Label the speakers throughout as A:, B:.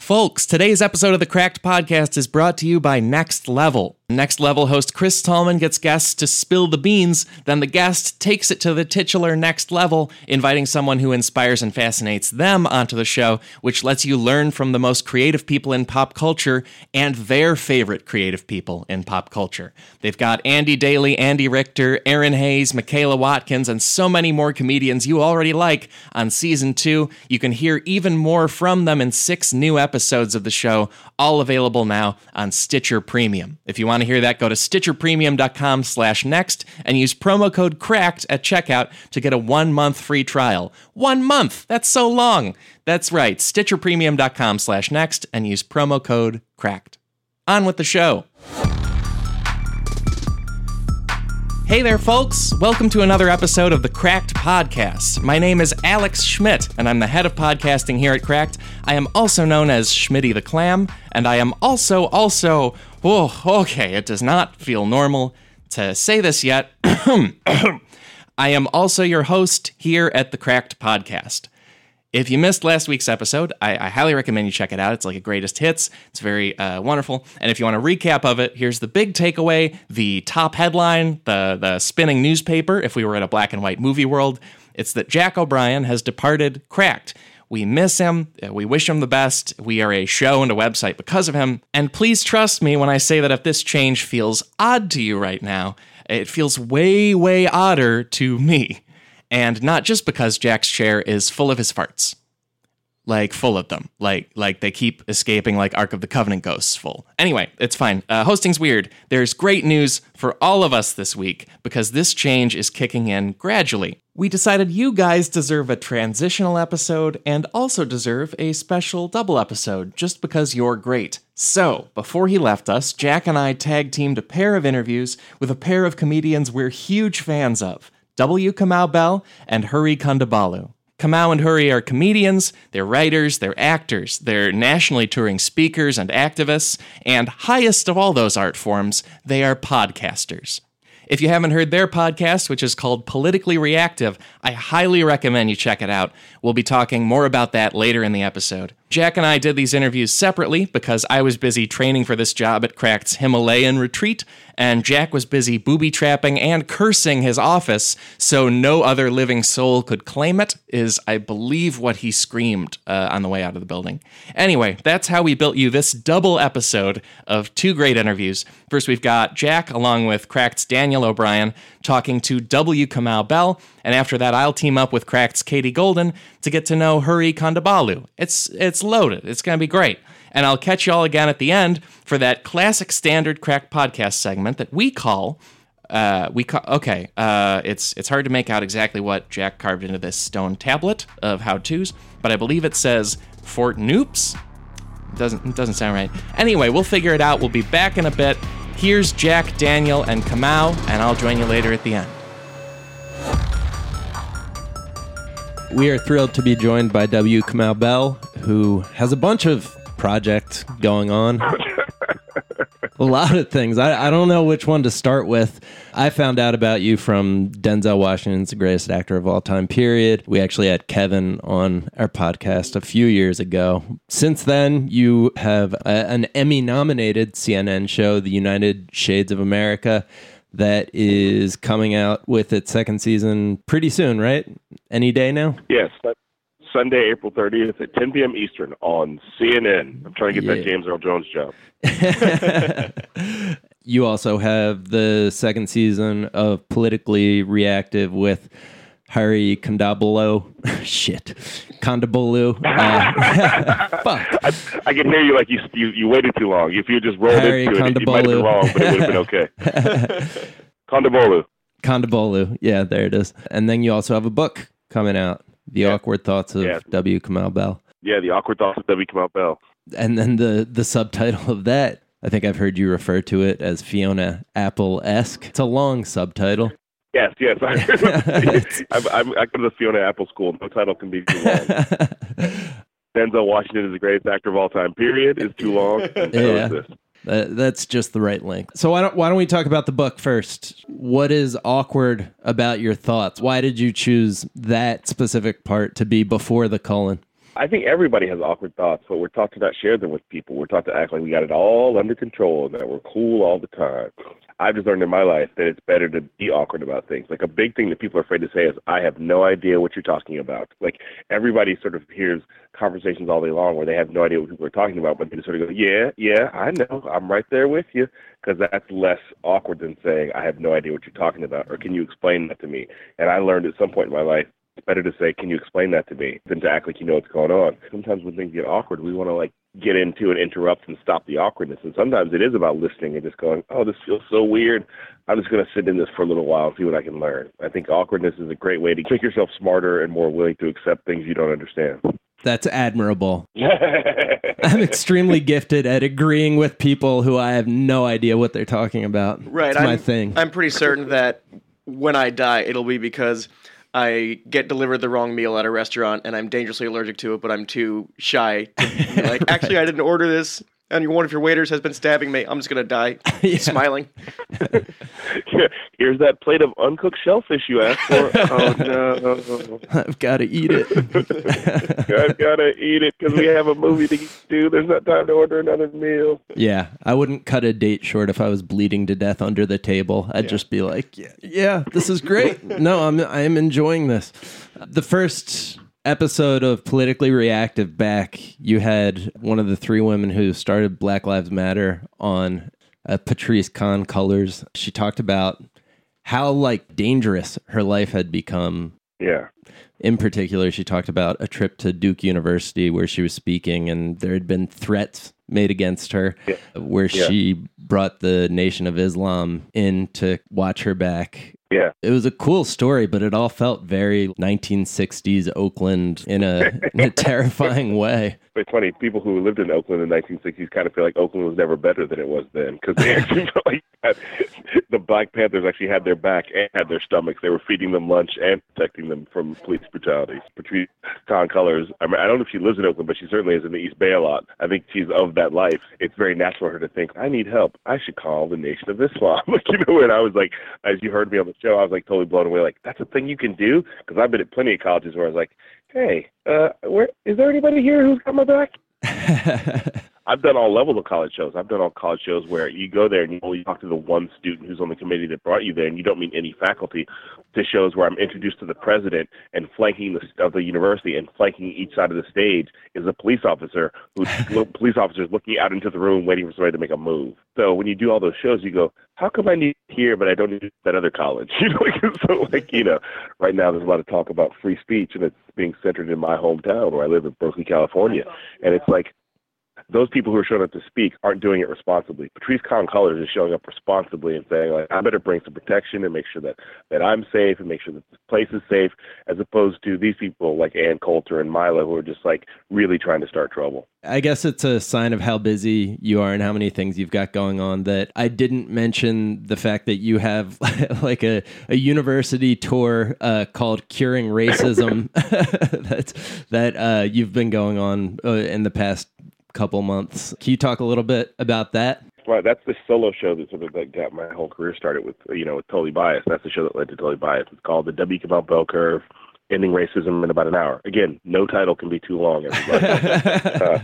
A: Folks, today's episode of the Cracked Podcast is brought to you by Next Level. Next Level host Chris Tallman gets guests to spill the beans, then the guest takes it to the titular next level, inviting someone who inspires and fascinates them onto the show, which lets you learn from the most creative people in pop culture and their favorite creative people in pop culture. They've got Andy Daly, Andy Richter, Erinn Hayes, Michaela Watkins, and so many more comedians you already like on season two. You can hear even more from them in six new episodes of the show, all available now on Stitcher Premium. If you want to hear that, go to stitcherpremium.com slash next and use promo code CRACKED at checkout to get a one-month free trial. One month! That's so long! That's right, stitcherpremium.com slash next and use promo code CRACKED. On with the show. Hey there, folks! Welcome to another episode of the Cracked Podcast. My name is Alex Schmidt, and I'm the head of podcasting here at Cracked. I am also known as Schmitty the Clam, and I am also, also, oh, okay, it does not feel normal to say this yet. I am also your host here at the Cracked Podcast. If you missed last week's episode, I, I, highly recommend you check it out. It's like a greatest hits. It's very uh, wonderful. And if you want a recap of it, here's the big takeaway: the top headline, the the spinning newspaper. If we were in a black and white movie world, it's that Jack O'Brien has departed. Cracked. We miss him. Uh, we wish him the best. We are a show and a website because of him. And please trust me when I say that if this change feels odd to you right now, it feels way, way odder to me and not just because Jack's chair is full of his farts. Like full of them. Like like they keep escaping like Ark of the Covenant ghosts full. Anyway, it's fine. Uh, hosting's weird. There's great news for all of us this week because this change is kicking in gradually. We decided you guys deserve a transitional episode and also deserve a special double episode just because you're great. So, before he left us, Jack and I tag teamed a pair of interviews with a pair of comedians we're huge fans of. W. Kamau Bell and Hari Kondabolu. Kamau and Hari are comedians, they're writers, they're actors, they're nationally touring speakers and activists, and highest of all those art forms, they are podcasters. If you haven't heard their podcast, which is called Politically Reactive, I highly recommend you check it out. We'll be talking more about that later in the episode. Jack and I did these interviews separately because I was busy training for this job at Cracked's Himalayan retreat, and Jack was busy booby trapping and cursing his office, so no other living soul could claim it, is, I believe, what he screamed uh, on the way out of the building. Anyway, that's how we built you this double episode of two great interviews. First, we've got Jack, along with Cracked's Daniel O'Brien, talking to W. Kamau Bell, and after that, I'll team up with Cracked's Katie Golden to get to know Hari Kondabolu. It's, it's loaded. It's going to be great. And I'll catch you all again at the end for that classic standard crack podcast segment that we call. Uh, we call okay. Uh, it's it's hard to make out exactly what Jack carved into this stone tablet of how tos, but I believe it says Fort Noops. Doesn't it doesn't sound right. Anyway, we'll figure it out. We'll be back in a bit. Here's Jack, Daniel, and Kamau, and I'll join you later at the end. We are thrilled to be joined by W. Kamau Bell, who has a bunch of projects oh, going on. a lot of things. I, I don't know which one to start with. I found out about you from Denzel Washington's the greatest actor of all time, period. We actually had Kevin on our podcast a few years ago. Since then, you have a, an Emmy nominated CNN show, The United Shades of America that is coming out with its second season pretty soon, right? Any day now?
B: Yes, Sunday, April 30th at 10 p.m. Eastern on CNN. I'm trying to get yeah. that James Earl Jones job.
A: you also have the second season of Politically Reactive with Hari Kondabolu. Shit. Kondabolu. Uh,
B: fuck. I, I, can hear you like you, you you waited too long. If you just rolled Hari into Kondabolu. it, you might have been wrong, but it would have been okay. Kondabolu.
A: Kondabolu. Yeah, there it is. And then you also have a book coming out, The yeah. Awkward Thoughts of yeah. W. Kamau Bell.
B: Yeah, The Awkward Thoughts of W. Kamau Bell.
A: And then the the subtitle of that I think I've heard you refer to it as Fiona Apple esque. It's a long subtitle.
B: Yes, yes. I'm, I'm, I go to the Fiona Apple School. No title can be too long. Denzel Washington is the greatest actor of all time. Period is too long. yeah.
A: That's just the right length. So why don't why don't we talk about the book first? What is awkward about your thoughts? Why did you choose that specific part to be before the colon?
B: I think everybody has awkward thoughts, but we're taught to not share them with people. We're taught to act like we got it all under control and that we're cool all the time. I've just learned in my life that it's better to be awkward about things. Like a big thing that people are afraid to say is, I have no idea what you're talking about. Like everybody sort of hears conversations all day long where they have no idea what people are talking about, but they sort of go, yeah, yeah, I know. I'm right there with you. Because that's less awkward than saying, I have no idea what you're talking about, or can you explain that to me? And I learned at some point in my life it's better to say, "Can you explain that to me?" than to act like you know what's going on. Sometimes when things get awkward, we want to like get into and interrupt and stop the awkwardness. And sometimes it is about listening and just going, "Oh, this feels so weird. I'm just going to sit in this for a little while and see what I can learn." I think awkwardness is a great way to make yourself smarter and more willing to accept things you don't understand.
C: That's admirable. I'm extremely gifted at agreeing with people who I have no idea what they're talking about.
D: Right,
C: it's my
D: I'm,
C: thing.
D: I'm pretty certain that when I die, it'll be because I get delivered the wrong meal at a restaurant and I'm dangerously allergic to it, but I'm too shy. To like, actually, I didn't order this, and one of your waiters has been stabbing me. I'm just gonna die,
C: Yeah.
D: smiling.
B: Here's that plate of uncooked shellfish you asked for. oh no,
C: I've got to eat it.
B: I've gotta eat it because we have a movie to do. There's not time to order another meal.
C: yeah, I wouldn't cut a date short if I was bleeding to death under the table. I'd just be like, yeah, yeah, this is great. No, I'm I am enjoying this. The first episode of Politically Reactive back, you had one of the three women who started Black Lives Matter on uh, Patrisse Khan-Cullors. She talked about how like dangerous her life had become
B: Yeah,
C: in particular, she talked about a trip to Duke University where she was speaking, and there had been threats made against her,
B: Yeah.
C: where
B: Yeah.
C: she brought the Nation of Islam in to watch her back.
B: Yeah.
C: It was a cool story, but it all felt very 1960s Oakland in a, in a terrifying way.
B: It's funny. People who lived in Oakland in the 1960s kind of feel like Oakland was never better than it was then because they actually felt like that. the Black Panthers actually had their back and had their stomachs. They were feeding them lunch and protecting them from police brutality. Patrice Con Colors. I mean, I don't know if she lives in Oakland, but she certainly is in the East Bay a lot. I think she's of that life. It's very natural for her to think, I need help. I should call the Nation of Islam. like you know, and I was like, as you heard me on the show, I was like totally blown away. Like that's a thing you can do because I've been at plenty of colleges where I was like, hey, uh, where is there anybody here who's got my back? I've done all levels of college shows. I've done all college shows where you go there and you only talk to the one student who's on the committee that brought you there, and you don't meet any faculty. To shows where I'm introduced to the president and flanking the of the university and flanking each side of the stage is a police officer who police officers looking out into the room waiting for somebody to make a move. So when you do all those shows, you go, how come I need here but I don't need that other college? You know, like, so like you know, right now there's a lot of talk about free speech and it's being centered in my hometown where I live in Berkeley, California, and it's like those people who are showing up to speak aren't doing it responsibly. Patrisse Khan-Cullors is showing up responsibly and saying, like, I better bring some protection and make sure that, that I'm safe and make sure that this place is safe, as opposed to these people like Ann Coulter and Milo who are just like really trying to start trouble.
C: I guess it's a sign of how busy you are and how many things you've got going on that I didn't mention the fact that you have like a, a university tour uh, called Curing Racism that's, that uh, you've been going on uh, in the past couple months. Can you talk a little bit about that?
B: Right, that's the solo show that sort of like got my whole career started with, you know, with Totally Biased. That's the show that led to Totally Biased. It's called the W. Kamau Bell Curve, Ending Racism in About an Hour. Again, no title can be too long, everybody. uh,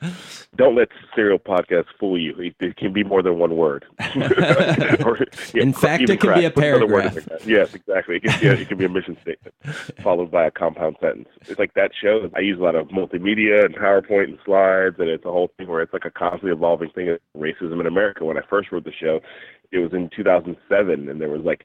B: don't let serial podcasts fool you. It, it can be more than one word. Or, yeah,
C: In fact, it can be a
B: crack. Word in
C: paragraph.
B: there. Yes, exactly. It can, yeah, it can be a mission statement followed by a compound sentence. It's like that show. I use a lot of multimedia and PowerPoint and slides, and it's a whole thing where it's like a constantly evolving thing of racism in America. When I first wrote the show, it was in 2007, and there was like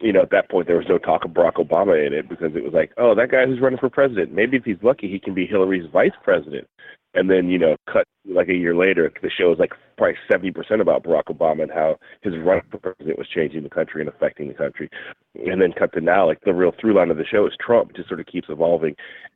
B: you know, at that point there was no talk of Barack Obama in it because it was like, oh, that guy who's running for president, maybe if he's lucky, he can be Hillary's vice president. And then, you know, cut like a year later, the show was like probably 70% about Barack Obama and how his run for president was changing the country and affecting the country. And then cut to now, like the real through line of the show is Trump. It just sort of keeps evolving.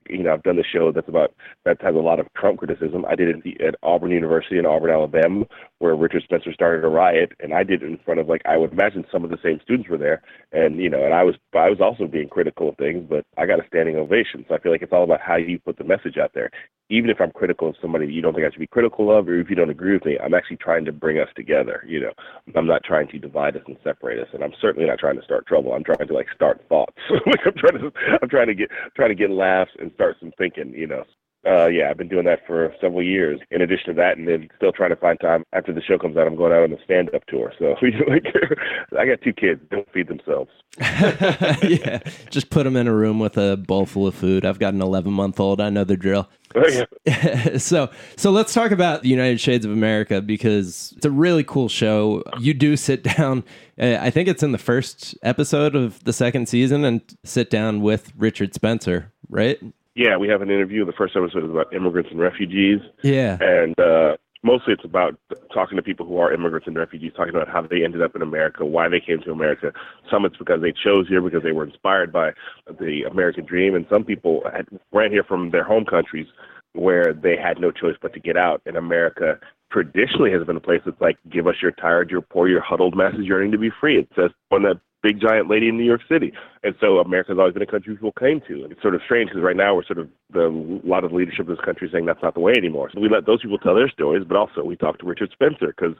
B: You know, I've done the show that's about, that has a lot of Trump criticism. I did it at, the, at Auburn University in Auburn, Alabama, where Richard Spencer started a riot. And I did it in front of like, I would imagine some of the same students were there. And, you know, and I was, I was also being critical of things, but I got a standing ovation. So I feel like it's all about how you put the message out there. Even if I'm critical of somebody you don't think I should be critical of, or if you don't agree with me, I'm actually trying to bring us together. You know, I'm not trying to divide us and separate us, and I'm certainly not trying to start trouble. I'm trying to like start thoughts. like I'm trying to, I'm trying to get, trying to get laughs and start some thinking. You know, Uh, yeah, I've been doing that for several years. In addition to that, and then still trying to find time after the show comes out. I'm going out on a stand-up tour. So like, I got two kids. Don't feed themselves.
C: yeah, just put them in a room with a bowl full of food. I've got an 11 month old. I know the drill.
B: Oh, yeah.
C: so, so let's talk about the United Shades of America because it's a really cool show. You do sit down. Uh, I think it's in the first episode of the second season, and sit down with Richard Spencer, right?
B: Yeah, we have an interview. The first episode is about immigrants and refugees.
C: Yeah.
B: And uh, mostly it's about talking to people who are immigrants and refugees, talking about how they ended up in America, why they came to America. Some it's because they chose here because they were inspired by the American dream, and some people had, ran here from their home countries where they had no choice but to get out. And America traditionally has been a place that's like, give us your tired, your poor, your huddled masses yearning to be free. It says on that big giant lady in New York City. And so America's always been a country people came to. And it's sort of strange because right now we're sort of the a lot of the leadership of this country saying that's not the way anymore. So we let those people tell their stories, but also we talk to Richard Spencer because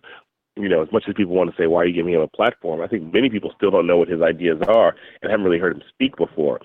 B: you know, as much as people want to say, why are you giving him a platform? I think many people still don't know what his ideas are and haven't really heard him speak before.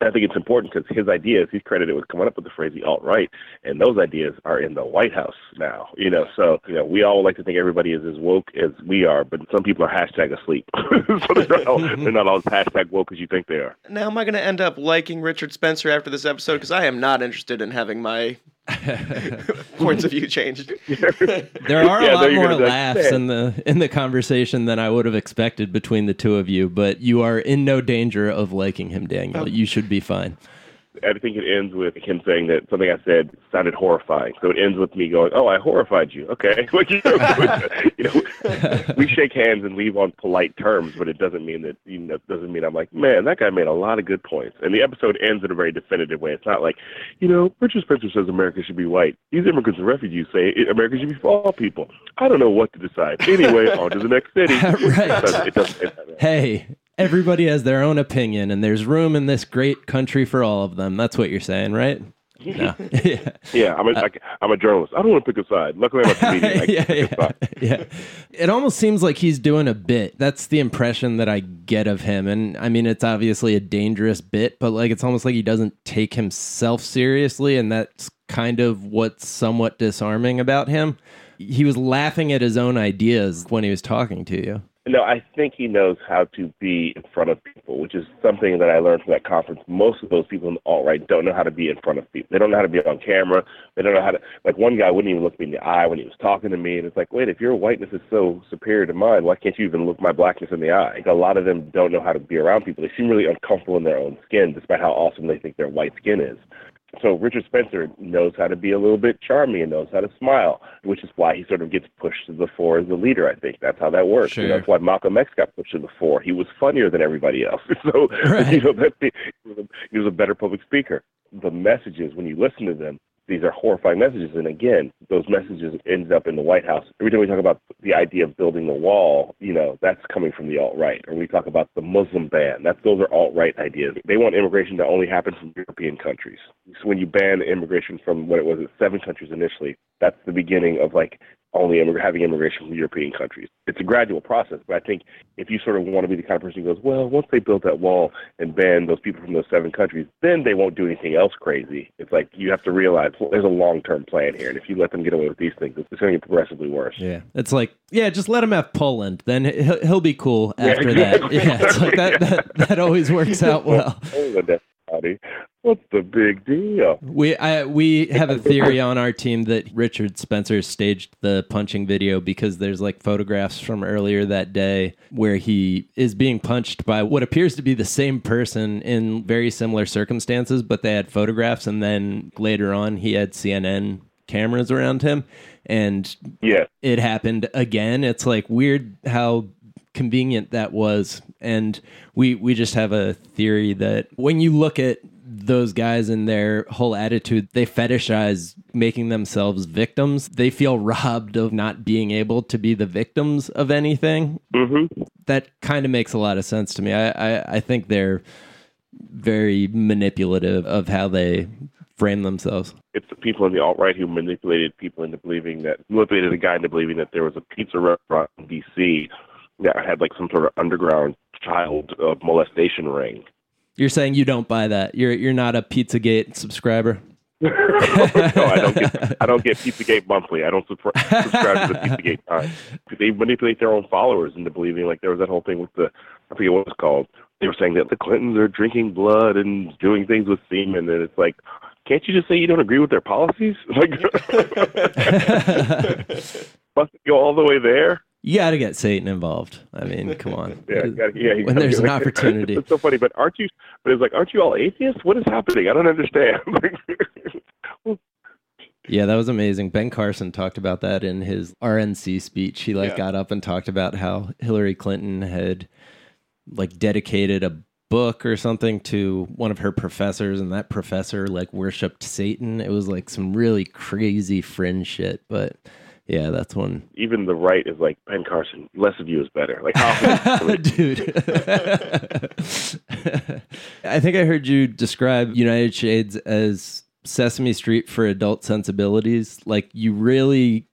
B: I think it's important because his ideas, he's credited with coming up with the phrase the alt right, and those ideas are in the White House now. You know, so you know we all like to think everybody is as woke as we are, but some people are hashtag asleep, so they're not, all, they're not all as hashtag woke as you think they are.
D: Now, am I going to end up liking Richard Spencer after this episode? Because I am not interested in having my points of view changed.
C: There are
B: Yeah,
C: a lot more
B: gonna like,
C: laughs in the in the conversation than I would have expected between the two of you, but you are in no danger of liking him, Daniel. Um, you should be fine.
B: I think it ends with him saying that something I said sounded horrifying. So it ends with me going, "Oh, I horrified you." Okay, you, know, we shake hands and leave on polite terms, but it doesn't mean that you know, it doesn't mean I'm like, man, that guy made a lot of good points. And the episode ends in a very definitive way. It's not like, you know, Richard Spencer says America should be white. These immigrants and refugees say America should be for all people. I don't know what to decide. Anyway, on to the next city.
C: Right.
B: It doesn't, it doesn't, it doesn't-
C: Hey, everybody has their own opinion, and there's room in this great country for all of them. That's what you're saying, right? No. yeah.
B: yeah, I'm a, uh, I, I'm a journalist. I don't want to pick a side. Luckily, I'm a comedian.
C: Yeah, yeah, yeah. It almost seems like he's doing a bit. That's the impression that I get of him. And I mean, it's obviously a dangerous bit, but like it's almost like he doesn't take himself seriously. And that's kind of what's somewhat disarming about him. He was laughing at his own ideas when he was talking to you.
B: No, I think he knows how to be in front of people, which is something that I learned from that conference. Most of those people in the alt right don't know how to be in front of people. They don't know how to be on camera. They don't know how to like one guy wouldn't even look me in the eye when he was talking to me, and it's like, wait, if your whiteness is so superior to mine, why can't you even look my blackness in the eye? Like, a lot of them don't know how to be around people. They seem really uncomfortable in their own skin, despite how awesome they think their white skin is. So Richard Spencer knows how to be a little bit charming and knows how to smile, which is why he sort of gets pushed to the fore as the leader. I think that's how that works. You know, that's why Malcolm X got pushed to the fore. He was funnier than everybody else. So
C: Right.
B: you know, that, he, was a, he was a better public speaker. The messages, when you listen to them, these are horrifying messages. And again, those messages ended up in the White House. Every time we talk about the idea of building the wall, you know, that's coming from the alt right. Or we talk about the Muslim ban, that's those are alt right ideas. They want immigration to only happen from European countries. So when you ban immigration from what it was, seven countries initially, that's the beginning of like only immig- having immigration from European countries. It's a gradual process, but I think if you sort of want to be the kind of person who goes, well, once they build that wall and ban those people from those seven countries, then they won't do anything else crazy. It's like you have to realize well, there's a long term plan here, and if you let them get away with these things, it's going to get progressively worse.
C: Yeah. It's like, yeah, just let him have Poland. Then he'll, he'll be cool
B: Yeah,
C: after that. Yeah. It's like that, that, that always works out well.
B: Poland, everybody. What's the big deal?
C: We I, we have a theory on our team that Richard Spencer staged the punching video because there's like photographs from earlier that day where he is being punched by what appears to be the same person in very similar circumstances, but they had photographs, and then later on he had CNN cameras around him, and
B: Yeah.
C: it happened again. It's like weird how convenient that was. And we we just have a theory that when you look at those guys and their whole attitude, they fetishize making themselves victims. They feel robbed of not being able to be the victims of anything.
B: Mm-hmm.
C: That kind of makes a lot of sense to me. I, I, I think they're very manipulative of how they frame themselves.
B: It's the people in the alt right who manipulated people into believing that manipulated a guy into believing that there was a pizza restaurant in D.C. that had like some sort of underground child uh, molestation ring.
C: You're saying you don't buy that. You're you're not a Pizzagate subscriber.
B: no, I don't get. I don't get PizzaGate monthly. I don't subscribe to the PizzaGate Times. They manipulate their own followers into believing like there was that whole thing with the. I forget what it's called. They were saying that the Clintons are drinking blood and doing things with semen, and it's like, can't you just say you don't agree with their policies? Like, must go all the way there.
C: You got to get Satan involved. I mean, come on.
B: Yeah, gotta, yeah.
C: when there's an
B: like,
C: opportunity.
B: It's so funny, but aren't you? But it's like, aren't you all atheists? What is happening? I don't understand.
C: Yeah, that was amazing. Ben Carson talked about that in his RNC speech. He like
D: Yeah.
C: got up and talked about how Hillary Clinton had like dedicated a book or something to one of her professors and that professor like worshiped Satan. It was like some really crazy fringe shit, but yeah, that's one
B: Even the right is like Ben Carson. Less of you is better. Like, how
C: Dude. I think I heard you describe United Shades as Sesame Street for adult sensibilities. Like you really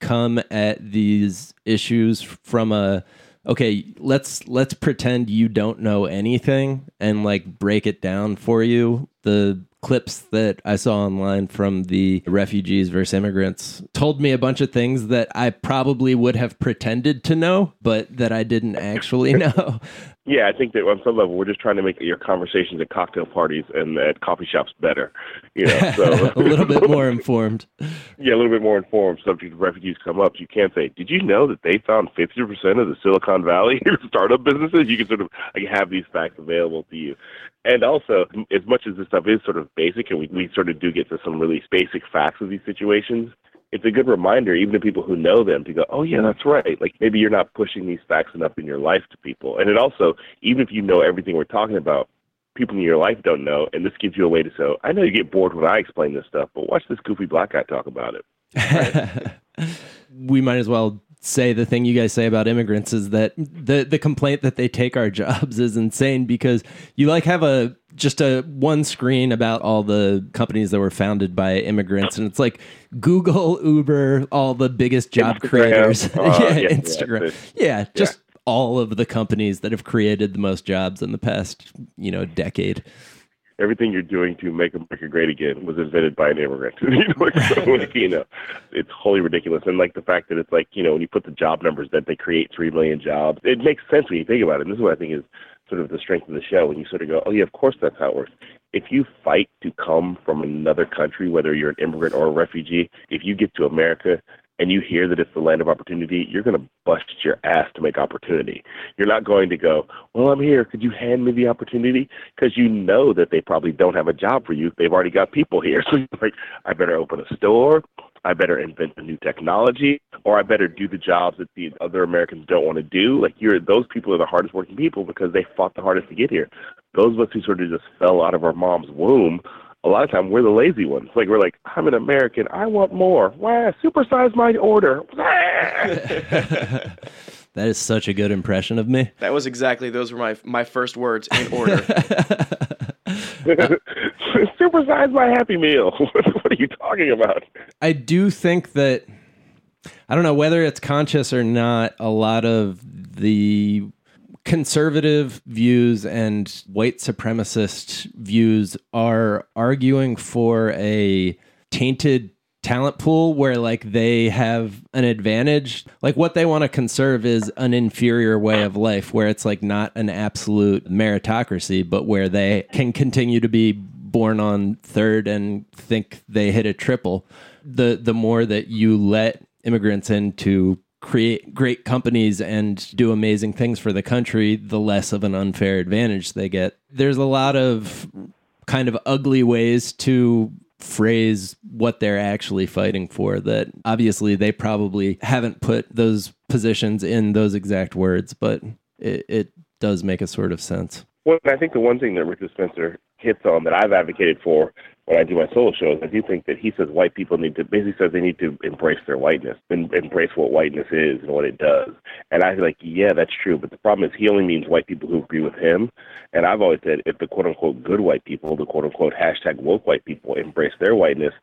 C: come at these issues from a okay, let's let's pretend you don't know anything and like break it down for you. The clips that I saw online from the refugees versus immigrants told me a bunch of things that I probably would have pretended to know, but that I didn't actually know.
B: Yeah, I think that on some level we're just trying to make your conversations at cocktail parties and at coffee shops better. You know, so
C: a little bit more informed.
B: yeah, a little bit more informed. Subject of refugees come up, you can't say, "Did you know that they found fifty percent of the Silicon Valley startup businesses?" You can sort of like have these facts available to you. And also, as much as this stuff is sort of basic, and we, we sort of do get to some really basic facts of these situations, it's a good reminder, even to people who know them, to go, oh, yeah, that's right. Like maybe you're not pushing these facts enough in your life to people. And it also, even if you know everything we're talking about, people in your life don't know. And this gives you a way to say, oh, I know you get bored when I explain this stuff, but watch this goofy black guy talk about it.
C: we might as well say the thing you guys say about immigrants is that the the complaint that they take our jobs is insane because you like have a just a one screen about all the companies that were founded by immigrants and it's like Google, Uber, all the biggest job
B: Instagram,
C: creators.
B: uh,
C: yeah,
B: yeah,
C: Instagram.
B: that's
C: Yeah, just all of the companies that have created the most jobs in the past, you know, decade.
B: Everything you're doing to make America great again was invented by an immigrant. you know, like, so, like, you know, it's wholly ridiculous. And like the fact that it's like, you know, when you put the job numbers that they create three million jobs, it makes sense when you think about it. And this is what I think is sort of the strength of the show. When you sort of go, oh yeah, of course that's how it works. If you fight to come from another country, whether you're an immigrant or a refugee, if you get to America and you hear that it's the land of opportunity, you're going to bust your ass to make opportunity. You're not going to go, well, I'm here. Could you hand me the opportunity? Because you know that they probably don't have a job for you. They've already got people here. So you're like, I better open a store. I better invent a new technology, or I better do the jobs that the other Americans don't want to do. Like you're, those people are the hardest working people because they fought the hardest to get here. Those of us who sort of just fell out of our mom's womb a lot of time we're the lazy ones. Like we're like, I'm an American, I want more. Wah, supersize my order.
C: that is such a good impression of me.
D: That was exactly those were my my first words in order.
B: supersize my Happy Meal. what are you talking about?
C: I do think that I don't know whether it's conscious or not. A lot of the conservative views and white supremacist views are arguing for a tainted talent pool where like they have an advantage. Like what they want to conserve is an inferior way of life where it's like not an absolute meritocracy but where they can continue to be born on third and think they hit a triple. The the more that you let immigrants in to create great companies and do amazing things for the country, the less of an unfair advantage they get. There's a lot of kind of ugly ways to phrase what they're actually fighting for that obviously they probably haven't put those positions in those exact words, but it, it does make a sort of sense.
B: Well, I think the one thing that Richard Spencer hits on that I've advocated for when I do my solo shows, I do think that he says white people need to basically says they need to embrace their whiteness and embrace what whiteness is and what it does. And I feel like, yeah, that's true. But the problem is he only means white people who agree with him. And I've always said if the quote unquote good white people, the quote unquote hashtag woke white people embrace their whiteness,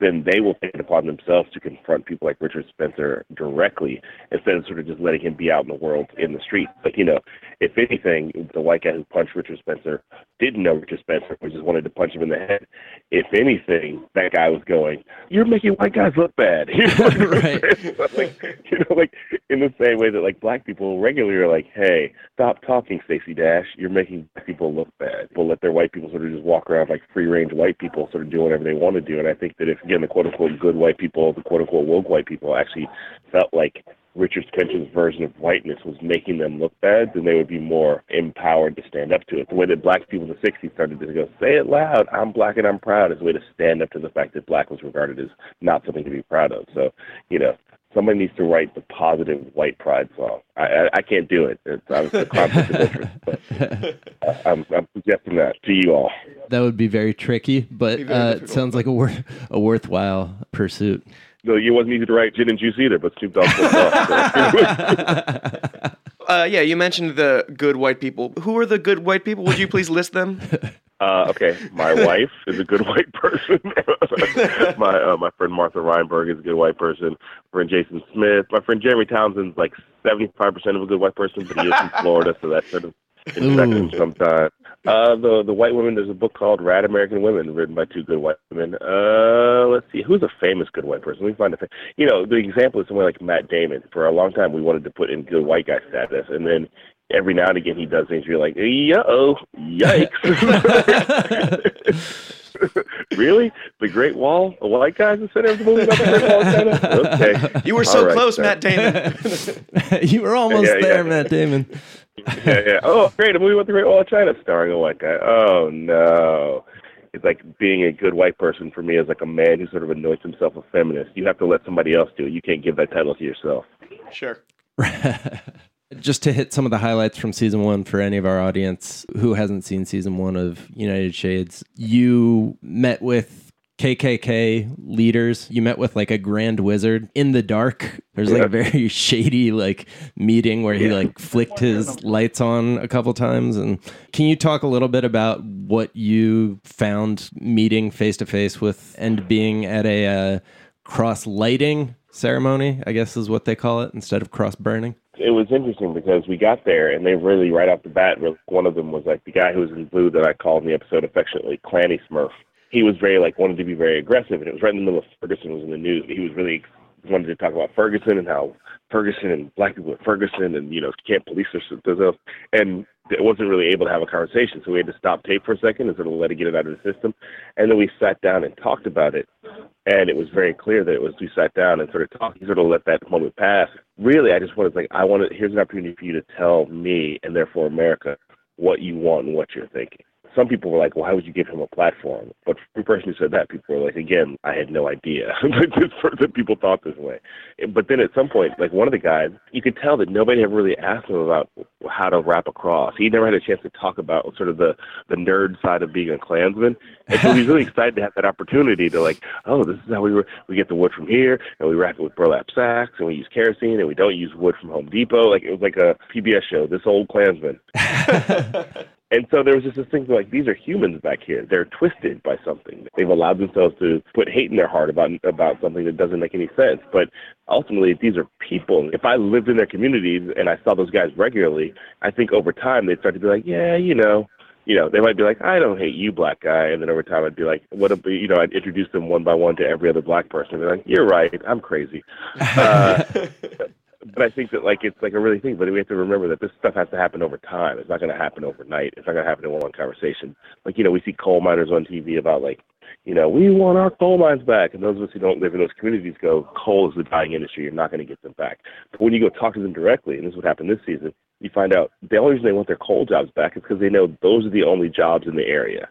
B: then they will take it upon themselves to confront people like Richard Spencer directly instead of sort of just letting him be out in the world in the street. But you know, if anything, the white guy who punched Richard Spencer didn't know Richard Spencer, but just wanted to punch him in the head. If anything, that guy was going, "You're making white guys look bad." You know,
C: Right.
B: like, you know, like in the same way that like black people regularly are like, "Hey, stop talking, Stacey Dash. You're making people look bad." People let their white people sort of just walk around like free range white people, sort of do whatever they want to do. And I think that if again the quote unquote good white people, the quote unquote woke white people, actually felt like Richard Spencer's version of whiteness was making them look bad, then they would be more empowered to stand up to it. The way that black people in the 60s started to go, say it loud, I'm black and I'm proud, is a way to stand up to the fact that black was regarded as not something to be proud of. So, you know, somebody needs to write the positive white pride song. I, I, I can't do it. It's, it's a conflict of interest, but I'm, I'm suggesting that to you all.
C: That would be very tricky, but
D: very
C: uh, it sounds like a, wor- a worthwhile pursuit.
B: No, it wasn't easy to write gin and juice either, but Snoop Dogg pulled. So.
D: Uh, yeah, you mentioned the good white people. Who are the good white people? Would you please list them?
B: Uh, okay, my wife is a good white person. my uh, my friend Martha Reinberg is a good white person. My friend Jason Smith. My friend Jeremy Townsend's like seventy five percent of a good white person, but he lives in Florida, so that sort of him sometimes. Uh, the the white women. There's a book called Rad American Women, written by two good white women. Uh, let's see, who's a famous good white person? Let me find a. Fa- you know, the example is someone like Matt Damon. For a long time, we wanted to put in good white guy status, and then every now and again he does things you're like, yo, yikes. really? The Great Wall? A white guy's the center of the movie about the Great Wall of China? Okay.
D: You were so
B: All right,
D: close,
B: sir.
D: Matt Damon.
C: you were almost
B: Yeah, yeah,
C: there,
B: yeah.
C: Matt Damon.
B: yeah, yeah. Oh, great. A movie about the Great Wall of China starring a white guy. Oh, no. It's like being a good white person for me is like a man who sort of anoints himself a feminist. You have to let somebody else do it. You can't give that title to yourself.
D: sure.
C: Just to hit some of the highlights from season one for any of our audience who hasn't seen season one of United Shades, you met with KKK leaders. You met with like a grand wizard in the dark. There's like a very shady like meeting where he like flicked his lights on a couple times. And can you talk a little bit about what you found meeting face to face with and being at a uh, cross lighting ceremony? I guess is what they call it instead of cross burning.
B: It was interesting because we got there and they really right off the bat one of them was like the guy who was in blue that I called in the episode affectionately Clanny Smurf. He was very like wanted to be very aggressive and it was right in the middle of Ferguson was in the news. He was really wanted to talk about Ferguson and how Ferguson and black people at Ferguson and you know can't police themselves and wasn't really able to have a conversation so we had to stop tape for a second and sort of let it get it out of the system and then we sat down and talked about it and it was very clear that it was we sat down and sort of talked, sort of let that moment pass. Really, I just wanted to like I wanted here's an opportunity for you to tell me and therefore America what you want and what you're thinking. Some people were like, "Why would you give him a platform?" But the person who said that, people were like, "Again, I had no idea that people thought this way." But then at some point, like one of the guys, you could tell that nobody ever really asked him about how to wrap across. He never had a chance to talk about sort of the the nerd side of being a Klansman, and so he's really excited to have that opportunity to like, oh, this is how we we get the wood from here, and we wrap it with burlap sacks, and we use kerosene, and we don't use wood from Home Depot. Like it was like a PBS show. This old Klansman. And so there was just this thing like these are humans back here. They're twisted by something. They've allowed themselves to put hate in their heart about about something that doesn't make any sense. But ultimately, these are people. If I lived in their communities and I saw those guys regularly, I think over time they'd start to be like, yeah, you know, you know, they might be like, I don't hate you, black guy, and then over time I'd be like, what? A, you know, I'd introduce them one by one to every other black person. They're like, you're right, I'm crazy. Uh, but I think that like it's like a really thing. But we have to remember that this stuff has to happen over time. It's not going to happen overnight. It's not going to happen in one conversation. Like you know, we see coal miners on TV about like, you know, we want our coal mines back, and those of us who don't live in those communities go, coal is the dying industry. You're not going to get them back. But when you go talk to them directly, and this is what happened this season, you find out the only reason they want their coal jobs back is because they know those are the only jobs in the area.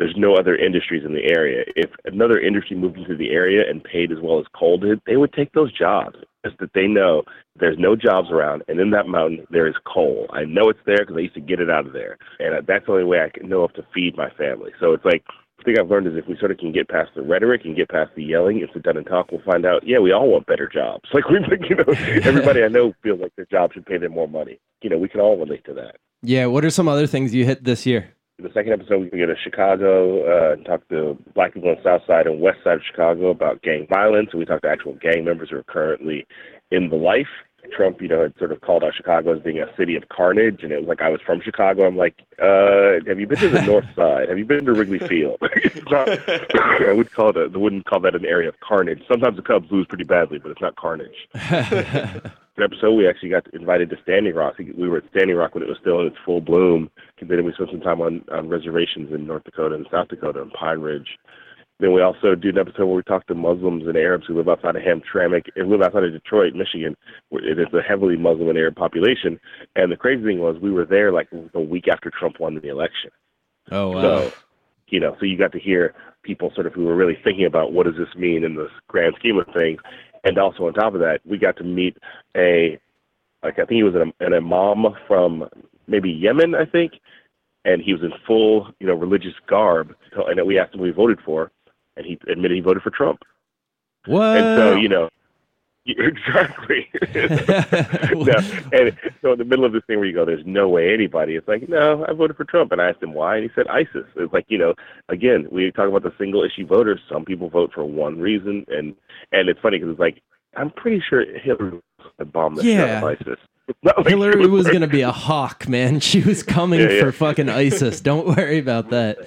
B: There's no other industries in the area. If another industry moved into the area and paid as well as coal did, they would take those jobs. Just that they know there's no jobs around, and in that mountain there is coal. I know it's there because I used to get it out of there, and uh, that's the only way I can know of to feed my family. So it's like the thing I've learned is if we sort of can get past the rhetoric and get past the yelling and sit down and talk, we'll find out. Yeah, we all want better jobs. Like we, you know, everybody I know feels like their job should pay them more money. You know, we can all relate to that.
C: Yeah, what are some other things you hit this year?
B: The second episode, we go to Chicago uh, and talk to black people on the south side and west side of Chicago about gang violence. And we talk to actual gang members who are currently in the life. Trump, you know, had sort of called out Chicago as being a city of carnage, and it was like I was from Chicago. I'm like, uh, have you been to the North Side? Have you been to Wrigley Field? not, I would call it. A, I wouldn't call that an area of carnage. Sometimes the Cubs lose pretty badly, but it's not carnage. An episode, we actually got invited to Standing Rock. We were at Standing Rock when it was still in its full bloom. And then we spent some time on, on reservations in North Dakota and South Dakota and Pine Ridge. Then we also do an episode where we talk to Muslims and Arabs who live outside of Hamtramck and live outside of Detroit, Michigan. It is a heavily Muslim and Arab population. And the crazy thing was we were there like a week after Trump won the election.
C: Oh wow.
B: So, you know, so you got to hear people sort of who were really thinking about what does this mean in the grand scheme of things. And also on top of that, we got to meet a like I think he was an, an imam from maybe Yemen, I think, and he was in full you know religious garb. And we asked him who he voted for, and he admitted he voted for Trump.
C: What?
B: And so you know, exactly. no, and so in the middle of this thing where you go, "There's no way anybody," it's like, "No, I voted for Trump," and I asked him why, and he said ISIS. It's like you know, again, we talk about the single issue voters. Some people vote for one reason, and and it's funny because it's like I'm pretty sure Hillary bombed the
C: Yeah.
B: shit out of ISIS. Like
C: Hillary was going to be a hawk, man. She was coming
B: Yeah, yeah.
C: for fucking ISIS. Don't worry about that.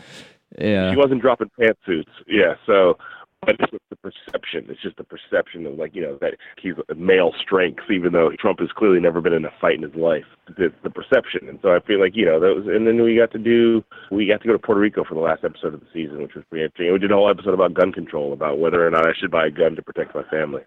C: Yeah.
B: She wasn't dropping pantsuits. Yeah, so but it's just the perception. It's just the perception of like you know that he's male strength, even though Trump has clearly never been in a fight in his life. It's the perception, and so I feel like you know that was. And then we got to do we got to go to Puerto Rico for the last episode of the season, which was pretty interesting. And we did a whole episode about gun control, about whether or not I should buy a gun to protect my family.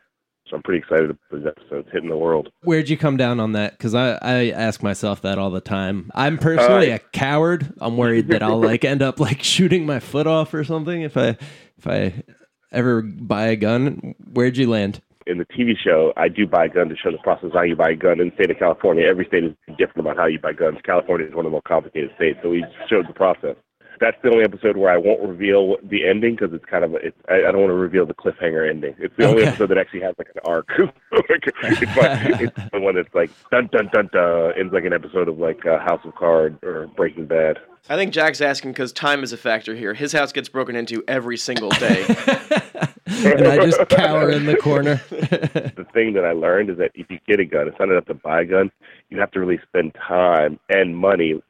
B: So I'm pretty excited for this episode hitting the world.
C: Where'd you come down on that? Because I, I ask myself that all the time. I'm personally
B: Uh,
C: a coward. I'm worried that I'll like end up like shooting my foot off or something if I if I ever buy a gun. Where'd you land?
B: in the TV show, I do buy a gun to show the process of how you buy a gun in the state of California. Every state is different about how you buy guns. California is one of the more complicated states, so we showed the process. That's the only episode where I won't reveal the ending because it's kind of it's, I, I don't want to reveal the cliffhanger ending. It's the only episode that actually has like an arc. it's, like, it's the one that's like dun dun dun dun. Ends like an episode of like uh, House of Cards or Breaking Bad.
D: I think Jack's asking because time is a factor here. His house gets broken into every single day.
C: And I just cower in the corner.
B: the thing that I learned is that if you get a gun, it's not enough to buy a gun. You have to really spend time and money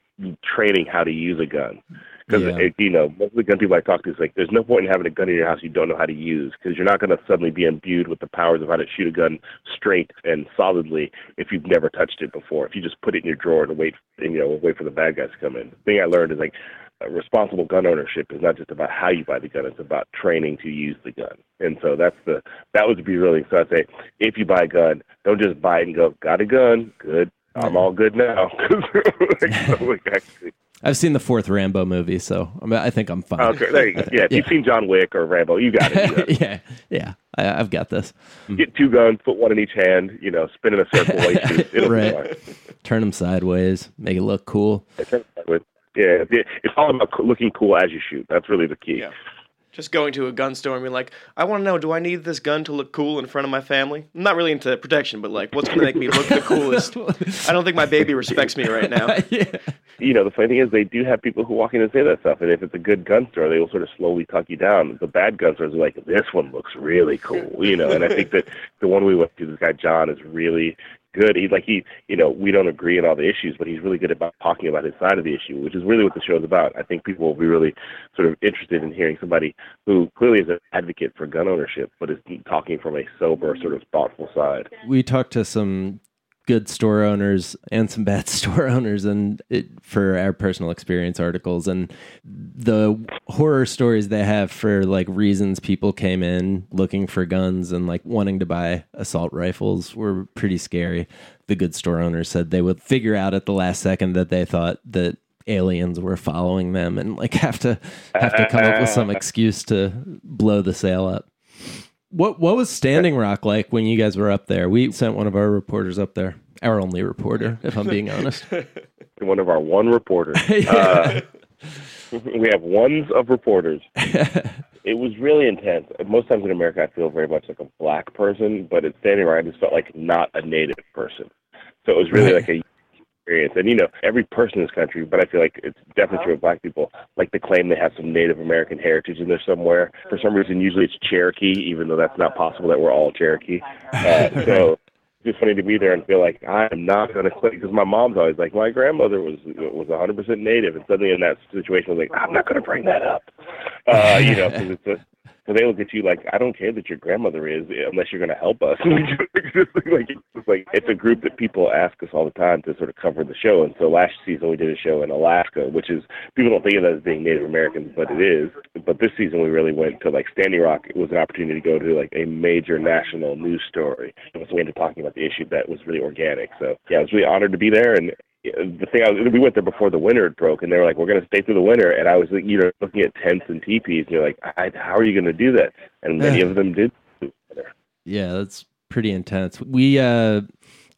B: training how to use a gun. Because
C: Yeah.
B: you know, most of the gun people I talk to is like, there's no point in having a gun in your house you don't know how to use, because you're not going to suddenly be imbued with the powers of how to shoot a gun straight and solidly if you've never touched it before. If you just put it in your drawer and wait, and, you know, wait for the bad guys to come in. The thing I learned is like, responsible gun ownership is not just about how you buy the gun; it's about training to use the gun. And so that's the that would be really. So I'd say, if you buy a gun, don't just buy it and go, "Got a gun, good, I'm all good now." like, so, like, actually,
C: I've seen the fourth Rambo movie, so I, mean, I think I'm fine.
B: Oh, okay, there you go. Yeah, if you've seen John Wick or Rambo, you got it. You got it.
C: yeah, yeah, I, I've got this.
B: Get two guns, put one in each hand. You know, spin in a circle while you shoot. It'll
C: Right.
B: be fine.
C: Turn them sideways, make it look cool.
B: Yeah, it- it's all about looking cool as you shoot. That's really the key.
D: Yeah. Just going to a gun store and being like, I want to know, do I need this gun to look cool in front of my family? I'm not really into protection, but like, what's going to make me look the coolest? I don't think my baby respects me right now.
C: yeah.
B: you know, the funny thing is they do have people who walk in and say that stuff. And if it's a good gun store, they will sort of slowly talk you down. The bad gun stores are like, this one looks really cool, you know. And I think that the one we went to, this guy John, is really good. He like he, you know, we don't agree on all the issues, but he's really good about talking about his side of the issue, which is really what the show's about. I think people will be really sort of interested in hearing somebody who clearly is an advocate for gun ownership, but is talking from a sober, sort of thoughtful side.
C: we talked to some good store owners and some bad store owners and it, for our personal experience articles. And the horror stories they have for like reasons people came in looking for guns and like wanting to buy assault rifles were pretty scary. The good store owners said they would figure out at the last second that they thought that aliens were following them and like have to have to come up with some excuse to blow the sale up what what was Standing Rock like when you guys were up there? We sent one of our reporters up there. Our only reporter, if I'm being honest.
B: One of our one reporters. Uh, we have ones of reporters. it was really intense. Most times in America, I feel very much like a black person, but at Standing Rock, I just felt like not a native person. So it was really
C: Right.
B: like a experience. And you know, every person in this country, but I feel like it's definitely true of black people, like to claim they have some Native American heritage in there somewhere. For some reason, usually it's Cherokee, even though that's not possible that we're all Cherokee. Uh, so it's just funny to be there and feel like I'm not going to quit because my mom's always like my grandmother was was 100% native and suddenly in that situation I was like I'm not going to bring that up, uh, you know, because it's a so they look at you like, I don't care that your grandmother is, unless you're going to help us. like, it's like it's a group that people ask us all the time to sort of cover the show. And so last season we did a show in Alaska, which is people don't think of that as being Native Americans, but it is. But this season we really went to like Standing Rock. It was an opportunity to go to like a major national news story. So we ended up talking about the issue that was really organic. So yeah, I was really honored to be there, and the thing I was, we went there before the winter broke, and they were like, "We're going to stay through the winter." And I was, you know, looking at tents and teepees, and you're like, "How are you going to do that?" And many of them did.
C: Yeah, that's pretty intense. We uh,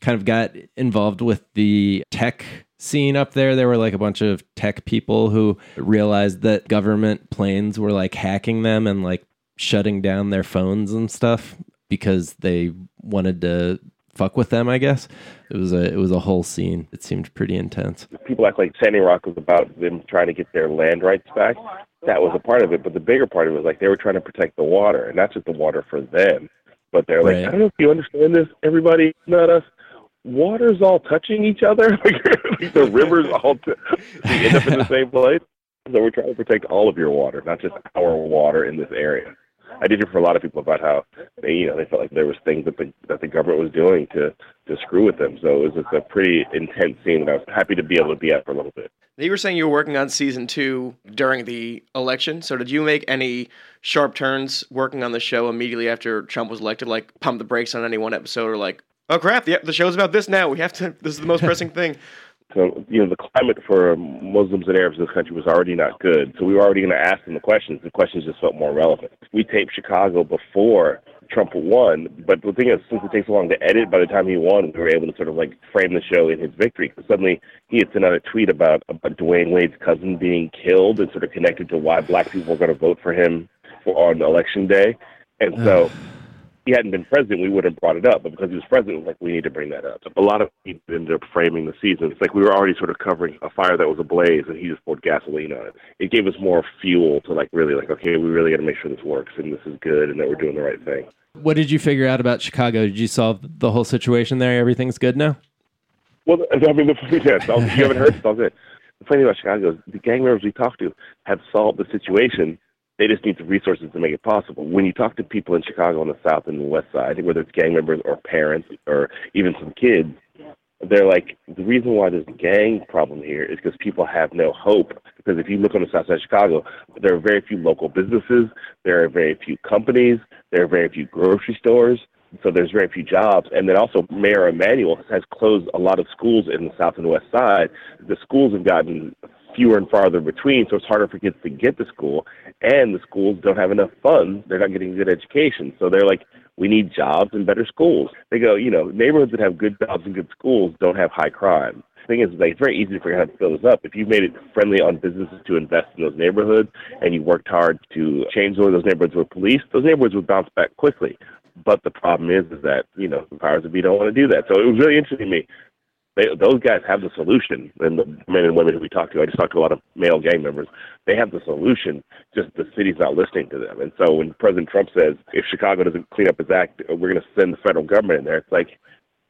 C: kind of got involved with the tech scene up there. There were like a bunch of tech people who realized that government planes were like hacking them and like shutting down their phones and stuff because they wanted to fuck with them. I guess it was a it was a whole scene. It seemed pretty intense.
B: People act like Standing Rock was about them trying to get their land rights back. That was a part of it, but the bigger part of it was like they were trying to protect the water, and not just the water for them, but they're like, right. I don't know if you understand this, everybody, not us. Water's all touching each other. like the rivers all t- end up in the same place. So we're trying to protect all of your water, not just our water in this area. I did hear from a lot of people about how they, you know, they felt like there was things that the that the government was doing to to screw with them. So it was just a pretty intense scene that I was happy to be able to be at for a little bit.
D: You were saying you were working on season two during the election. So did you make any sharp turns working on the show immediately after Trump was elected? Like pump the brakes on any one episode, or like, oh crap, the the show's about this now. We have to. This is the most pressing thing.
B: So, you know, the climate for Muslims and Arabs in this country was already not good. So we were already going to ask them the questions. The questions just felt more relevant. We taped Chicago before Trump won, but the thing is, since it takes so long to edit, by the time he won, we were able to sort of like frame the show in his victory. Suddenly, he had sent out a tweet about, about Dwyane Wade's cousin being killed and sort of connected to why black people were going to vote for him for, on election day. And so he hadn't been president, we would have brought it up. But because he was president, it was like we need to bring that up. A lot of people ended up framing the season. It's like we were already sort of covering a fire that was ablaze, and he just poured gasoline on it. It gave us more fuel to like really like, okay, we really got to make sure this works and this is good and that we're doing the right thing.
C: What did you figure out about Chicago? Did you solve the whole situation there? Everything's good now.
B: Well, I mean, the funny yeah, you haven't heard, it's all good. The funny thing about Chicago is the gang members we talked to have solved the situation they just need the resources to make it possible. When you talk to people in Chicago on the south and the west side, whether it's gang members or parents or even some kids, they're like, the reason why there's a gang problem here is because people have no hope. Because if you look on the south side of Chicago, there are very few local businesses, there are very few companies, there are very few grocery stores, so there's very few jobs. And then also, Mayor Emanuel has closed a lot of schools in the south and west side. The schools have gotten fewer and farther between, so it's harder for kids to get to school. And the schools don't have enough funds; they're not getting a good education. So they're like, we need jobs and better schools. They go, you know, neighborhoods that have good jobs and good schools don't have high crime. The thing is, like, it's very easy to figure out how to fill this up. If you made it friendly on businesses to invest in those neighborhoods, and you worked hard to change the those neighborhoods were policed, those neighborhoods would bounce back quickly. But the problem is, is that you know the powers that be don't want to do that. So it was really interesting to me they, those guys have the solution. And the men and women who we talk to, I just talked to a lot of male gang members. They have the solution. Just the city's not listening to them. And so when President Trump says, if Chicago doesn't clean up his act, we're going to send the federal government in there. It's like,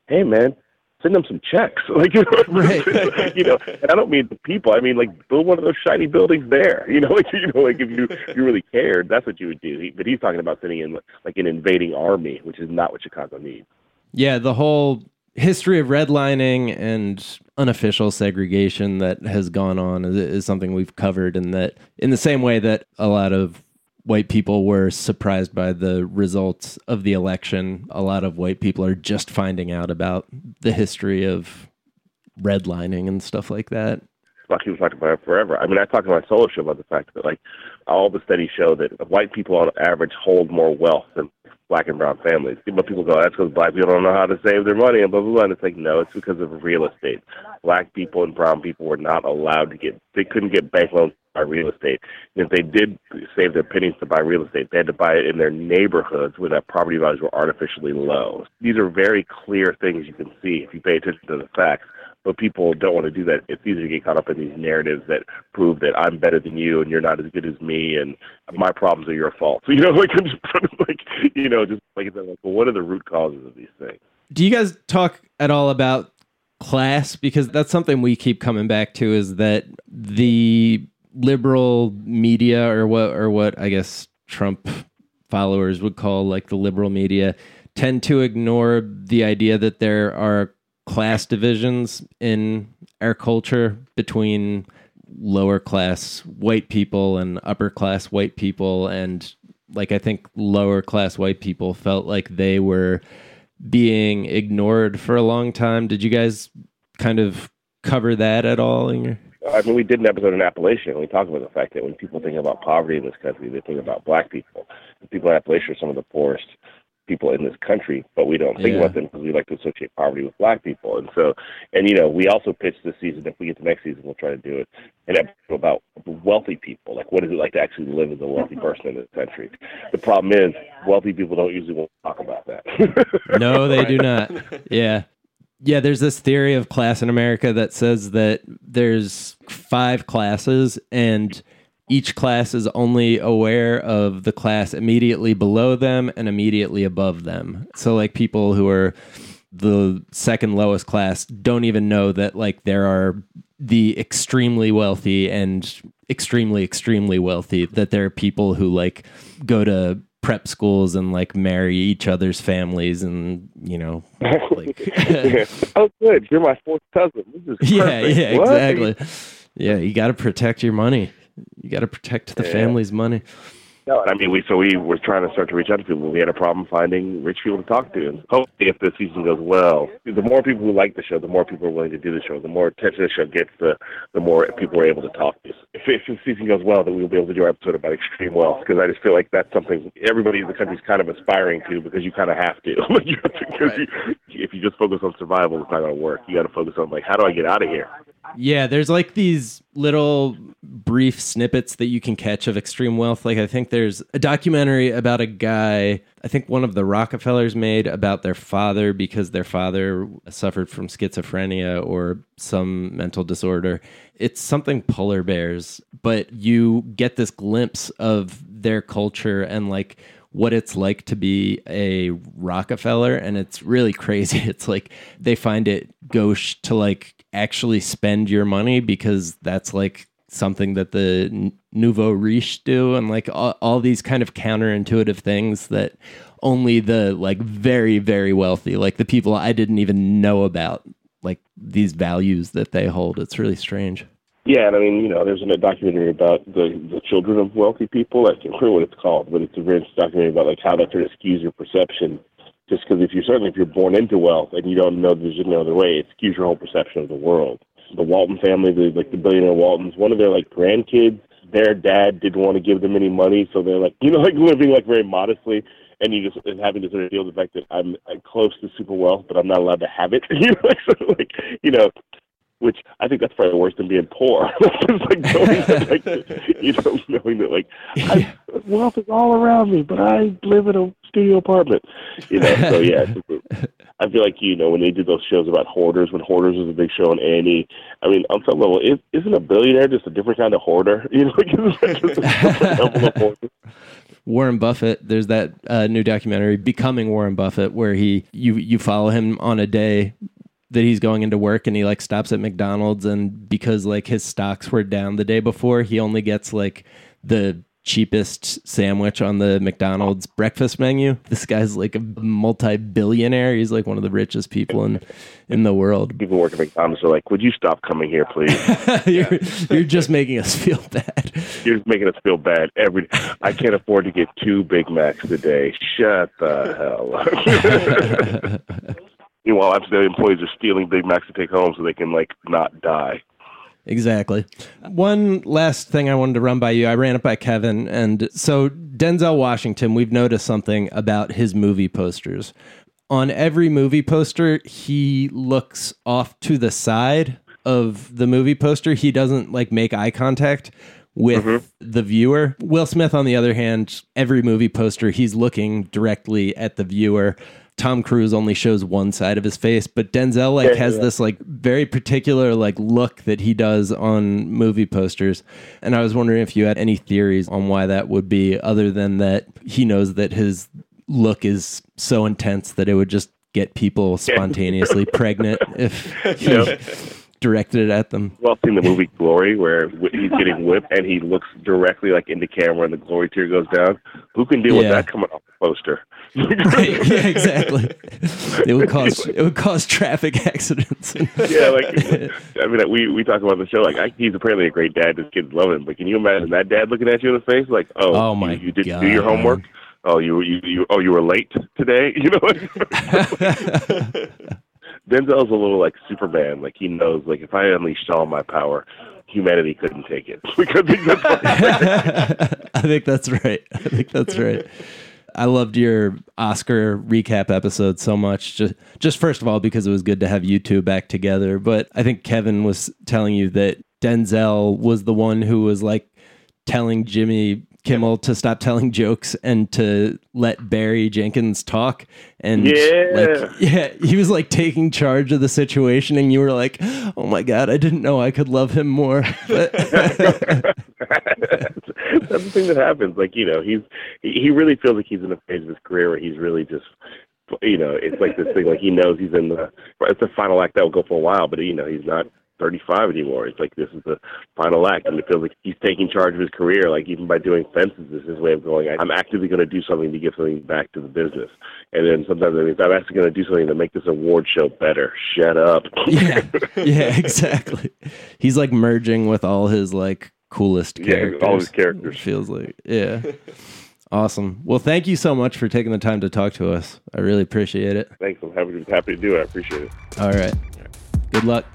B: hey man, send them some checks. Like you know, right. you know, and I don't mean the people. I mean like build one of those shiny buildings there. You know, like you know, like if you if you really cared, that's what you would do. He, but he's talking about sending in like an invading army, which is not what Chicago needs.
C: Yeah, the whole history of redlining and unofficial segregation that has gone on is, is, something we've covered and that in the same way that a lot of white people were surprised by the results of the election a lot of white people are just finding out about the history of redlining and stuff like that
B: Black people talked about it forever. I mean, I talked on my solo show about the fact that, like, all the studies show that white people on average hold more wealth than black and brown families. But people go, that's because black people don't know how to save their money and blah, blah, blah. And it's like, no, it's because of real estate. Black people and brown people were not allowed to get, they couldn't get bank loans to buy real estate. And if they did save their pennies to buy real estate, they had to buy it in their neighborhoods where that property values were artificially low. These are very clear things you can see if you pay attention to the facts but people don't want to do that. It's easy to get caught up in these narratives that prove that I'm better than you and you're not as good as me and my problems are your fault. So, you know, like I'm just like you know, just like I said, like well, what are the root causes of these things?
C: Do you guys talk at all about class? Because that's something we keep coming back to is that the liberal media or what or what I guess Trump followers would call like the liberal media tend to ignore the idea that there are class divisions in our culture between lower class white people and upper class white people and like I think lower class white people felt like they were being ignored for a long time. Did you guys kind of cover that at all in your
B: I mean, we did an episode in Appalachia, and we talked about the fact that when people think about poverty in this country, they think about black people. People in Appalachia are some of the poorest people in this country, but we don't think
C: Yeah.
B: about them because we like to associate poverty with black people. And so, and you know, we also pitched this season. If we get to next season, we'll try to do it an episode about wealthy people. Like, what is it like to actually live as a wealthy person in this country? The problem is, wealthy people don't usually want to talk about that.
C: No, they do not. Yeah. Yeah, there's this theory of class in America that says that there's five classes and each class is only aware of the class immediately below them and immediately above them. So like people who are the second lowest class don't even know that like there are the extremely wealthy and extremely extremely wealthy that there are people who like go to prep schools and like marry each other's families and you know like
B: oh, good. You're my fourth cousin. This is
C: yeah yeah
B: What?
C: exactly yeah you got to protect your money you got to protect the
B: Yeah.
C: family's money
B: No, and I mean, we so we were trying to start to reach out to people. We had a problem finding rich people to talk to, and hopefully, if the season goes well, the more people who like the show, the more people are willing to do the show. The more attention the show gets, the the more people are able to talk to. If, if the season goes well, then we'll be able to do our episode about extreme wealth because I just feel like that's something everybody in the country is kind of aspiring to because you kind of have to. you have to 'cause you, if you just focus on survival, it's not going to work. You got to focus on like, how do I get out of here?
C: Yeah, there's like these little brief snippets that you can catch of extreme wealth. Like I think there's a documentary about a guy, I think one of the Rockefellers made about their father because their father suffered from schizophrenia or some mental disorder. It's something polar bears, but you get this glimpse of their culture and like what it's like to be a Rockefeller and it's really crazy. It's like they find it gauche to like actually spend your money because that's like something that the nouveau riche do and like all, all these kind of counterintuitive things that only the like very very wealthy like the people i didn't even know about like these values that they hold it's really strange
B: Yeah, and I mean, you know, there's a documentary about the the children of wealthy people. I can't remember what it's called, but it's a very documentary about like how that sort of skews your perception. Just because if you're certainly if you're born into wealth and you don't know there's no other way, it skews your whole perception of the world. The Walton family, the like the billionaire Waltons, one of their like grandkids, their dad didn't want to give them any money, so they're like you know like living like very modestly. And you just and having to sort of deal with the fact that I'm uh, close to super wealth, but I'm not allowed to have it. you know, so, like you know, which I think that's probably worse than being poor. it's like knowing that, like, you know, knowing that like I, wealth is all around me, but I live in a studio apartment. You know, so yeah, I think that- I feel like you know when they did those shows about hoarders, when Hoarders was a big show on A&E. I mean, on some level, is, isn't a billionaire just a different kind of hoarder? You know, like, just a level of hoarder?
C: Warren Buffett. There's that uh, new documentary, Becoming Warren Buffett, where he you you follow him on a day that he's going into work and he like stops at McDonald's and because like his stocks were down the day before, he only gets like the cheapest sandwich on the McDonald's breakfast menu. This guy's like a multi-billionaire. He's like one of the richest people in in the world.
B: People working at McDonald's are like, "Would you stop coming here, please?
C: you're, you're just making us feel bad.
B: You're making us feel bad every. I can't afford to get two Big Macs a day. Shut the hell up." Meanwhile, after the employees are stealing Big Macs to take home so they can like not die.
C: Exactly. One last thing I wanted to run by you. I ran it by Kevin. And so, Denzel Washington, we've noticed something about his movie posters. On every movie poster, he looks off to the side of the movie poster. He doesn't like make eye contact with mm-hmm. the viewer. Will Smith, on the other hand, every movie poster, he's looking directly at the viewer. Tom Cruise only shows one side of his face, but Denzel like has
B: yeah.
C: this like very particular like look that he does on movie posters. And I was wondering if you had any theories on why that would be, other than that he knows that his look is so intense that it would just get people spontaneously pregnant if he
B: know.
C: directed it at them.
B: Well, I've seen the movie Glory, where he's getting whipped and he looks directly like into camera, and the glory tear goes down. Who can deal with that coming off the poster?
C: Right, yeah, exactly. It would cause it would cause traffic accidents.
B: yeah, like I mean, we we talk about the show like I, he's apparently a great dad. His kids love him, but can you imagine that dad looking at you in the face like, oh,
C: Oh, my
B: you, you didn't do your homework? Oh, you you you oh you were late today? You know. Denzel's a little like Superman. Like he knows, like if I unleashed all my power, humanity couldn't take it because he gets
C: I think that's right. I think that's right. I loved your Oscar recap episode so much. Just, just first of all, because it was good to have you two back together. But I think Kevin was telling you that Denzel was the one who was like telling Jimmy Kimmel to stop telling jokes and to let Barry Jenkins talk. And
B: Yeah.
C: like, yeah, he was like taking charge of the situation, and you were like, "Oh my god, I didn't know I could love him more."
B: That's the thing that happens. Like you know, he's he, he really feels like he's in a phase of his career where he's really just you know, it's like this thing like he knows he's in the it's the final act that will go for a while, but you know, he's not 35 anymore. It's like this is the final act, and it feels like he's taking charge of his career. Like even by doing fences, this is his way of going. I'm actively going to do something to give something back to the business, and then sometimes it means I'm actually going to do something to make this award show better. Shut up.
C: yeah, yeah, exactly. He's like merging with all his like coolest
B: Yeah,
C: characters.
B: all his characters.
C: Feels like yeah. Awesome. Well, thank you so much for taking the time to talk to us. I really appreciate it.
B: Thanks. I'm happy to, happy to do it. I appreciate it.
C: All right. Good luck.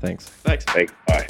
C: Thanks.
D: Thanks.
B: Thanks. Bye.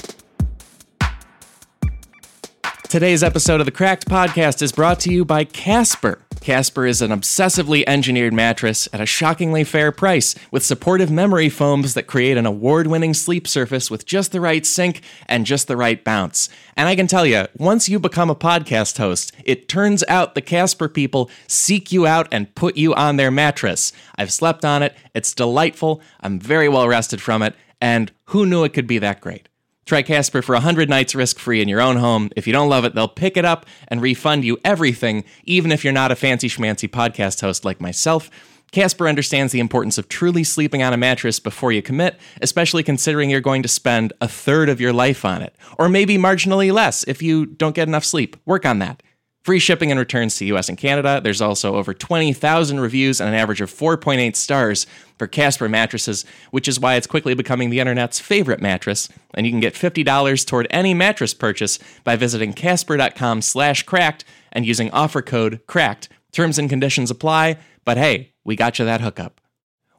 A: Today's episode of the Cracked Podcast is brought to you by Casper. Casper is an obsessively engineered mattress at a shockingly fair price with supportive memory foams that create an award winning sleep surface with just the right sink and just the right bounce. And I can tell you, once you become a podcast host, it turns out the Casper people seek you out and put you on their mattress. I've slept on it, it's delightful, I'm very well rested from it, and who knew it could be that great? Try Casper for 100 nights risk free in your own home. If you don't love it, they'll pick it up and refund you everything, even if you're not a fancy schmancy podcast host like myself. Casper understands the importance of truly sleeping on a mattress before you commit, especially considering you're going to spend a third of your life on it, or maybe marginally less if you don't get enough sleep. Work on that. Free shipping and returns to US and Canada. There's also over 20,000 reviews and an average of 4.8 stars for Casper mattresses, which is why it's quickly becoming the internet's favorite mattress. And you can get $50 toward any mattress purchase by visiting casper.com slash cracked and using offer code cracked. Terms and conditions apply, but hey, we got you that hookup.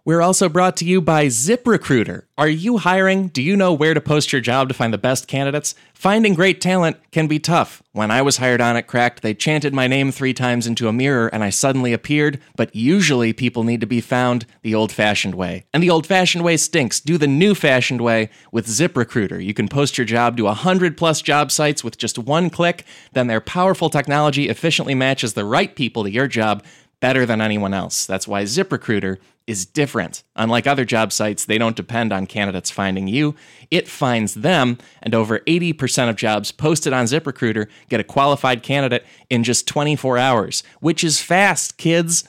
A: We're also brought to you by ZipRecruiter. Are you hiring? Do you know where to post your job to find the best candidates? Finding great talent can be tough. When I was hired on at Cracked, they chanted my name three times into a mirror and I suddenly appeared, but usually people need to be found the old fashioned way. And the old fashioned way stinks. Do the new fashioned way with ZipRecruiter. You can post your job to 100 plus job sites with just one click, then their powerful technology efficiently matches the right people to your job better than anyone else. That's why ZipRecruiter is different. Unlike other job sites, they don't depend on candidates finding you. It finds them, and over 80% of jobs posted on ZipRecruiter get a qualified candidate in just 24 hours, which is fast, kids.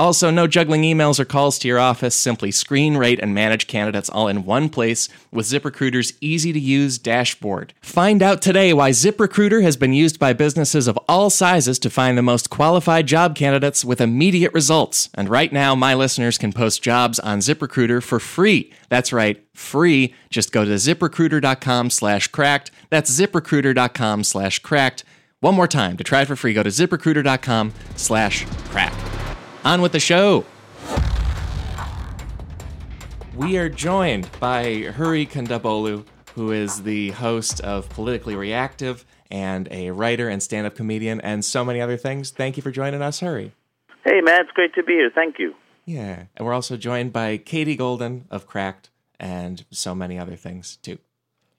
A: Also, no juggling emails or calls to your office. Simply screen, rate, and manage candidates all in one place with ZipRecruiter's easy to use dashboard. Find out today why ZipRecruiter has been used by businesses of all sizes to find the most qualified job candidates with immediate results. And right now, my listeners can post jobs on ZipRecruiter for free. That's right, free. Just go to ziprecruiter.com slash cracked. That's ziprecruiter.com slash cracked. One more time, to try it for free, go to ziprecruiter.com slash cracked. On with the show. We are joined by Hari Kondabolu, who is the host of Politically Reactive and a writer and stand up comedian and so many other things. Thank you for joining us, Hari.
E: Hey, man, it's great to be here. Thank you.
A: Yeah. And we're also joined by Katie Goldin of Cracked and so many other things, too.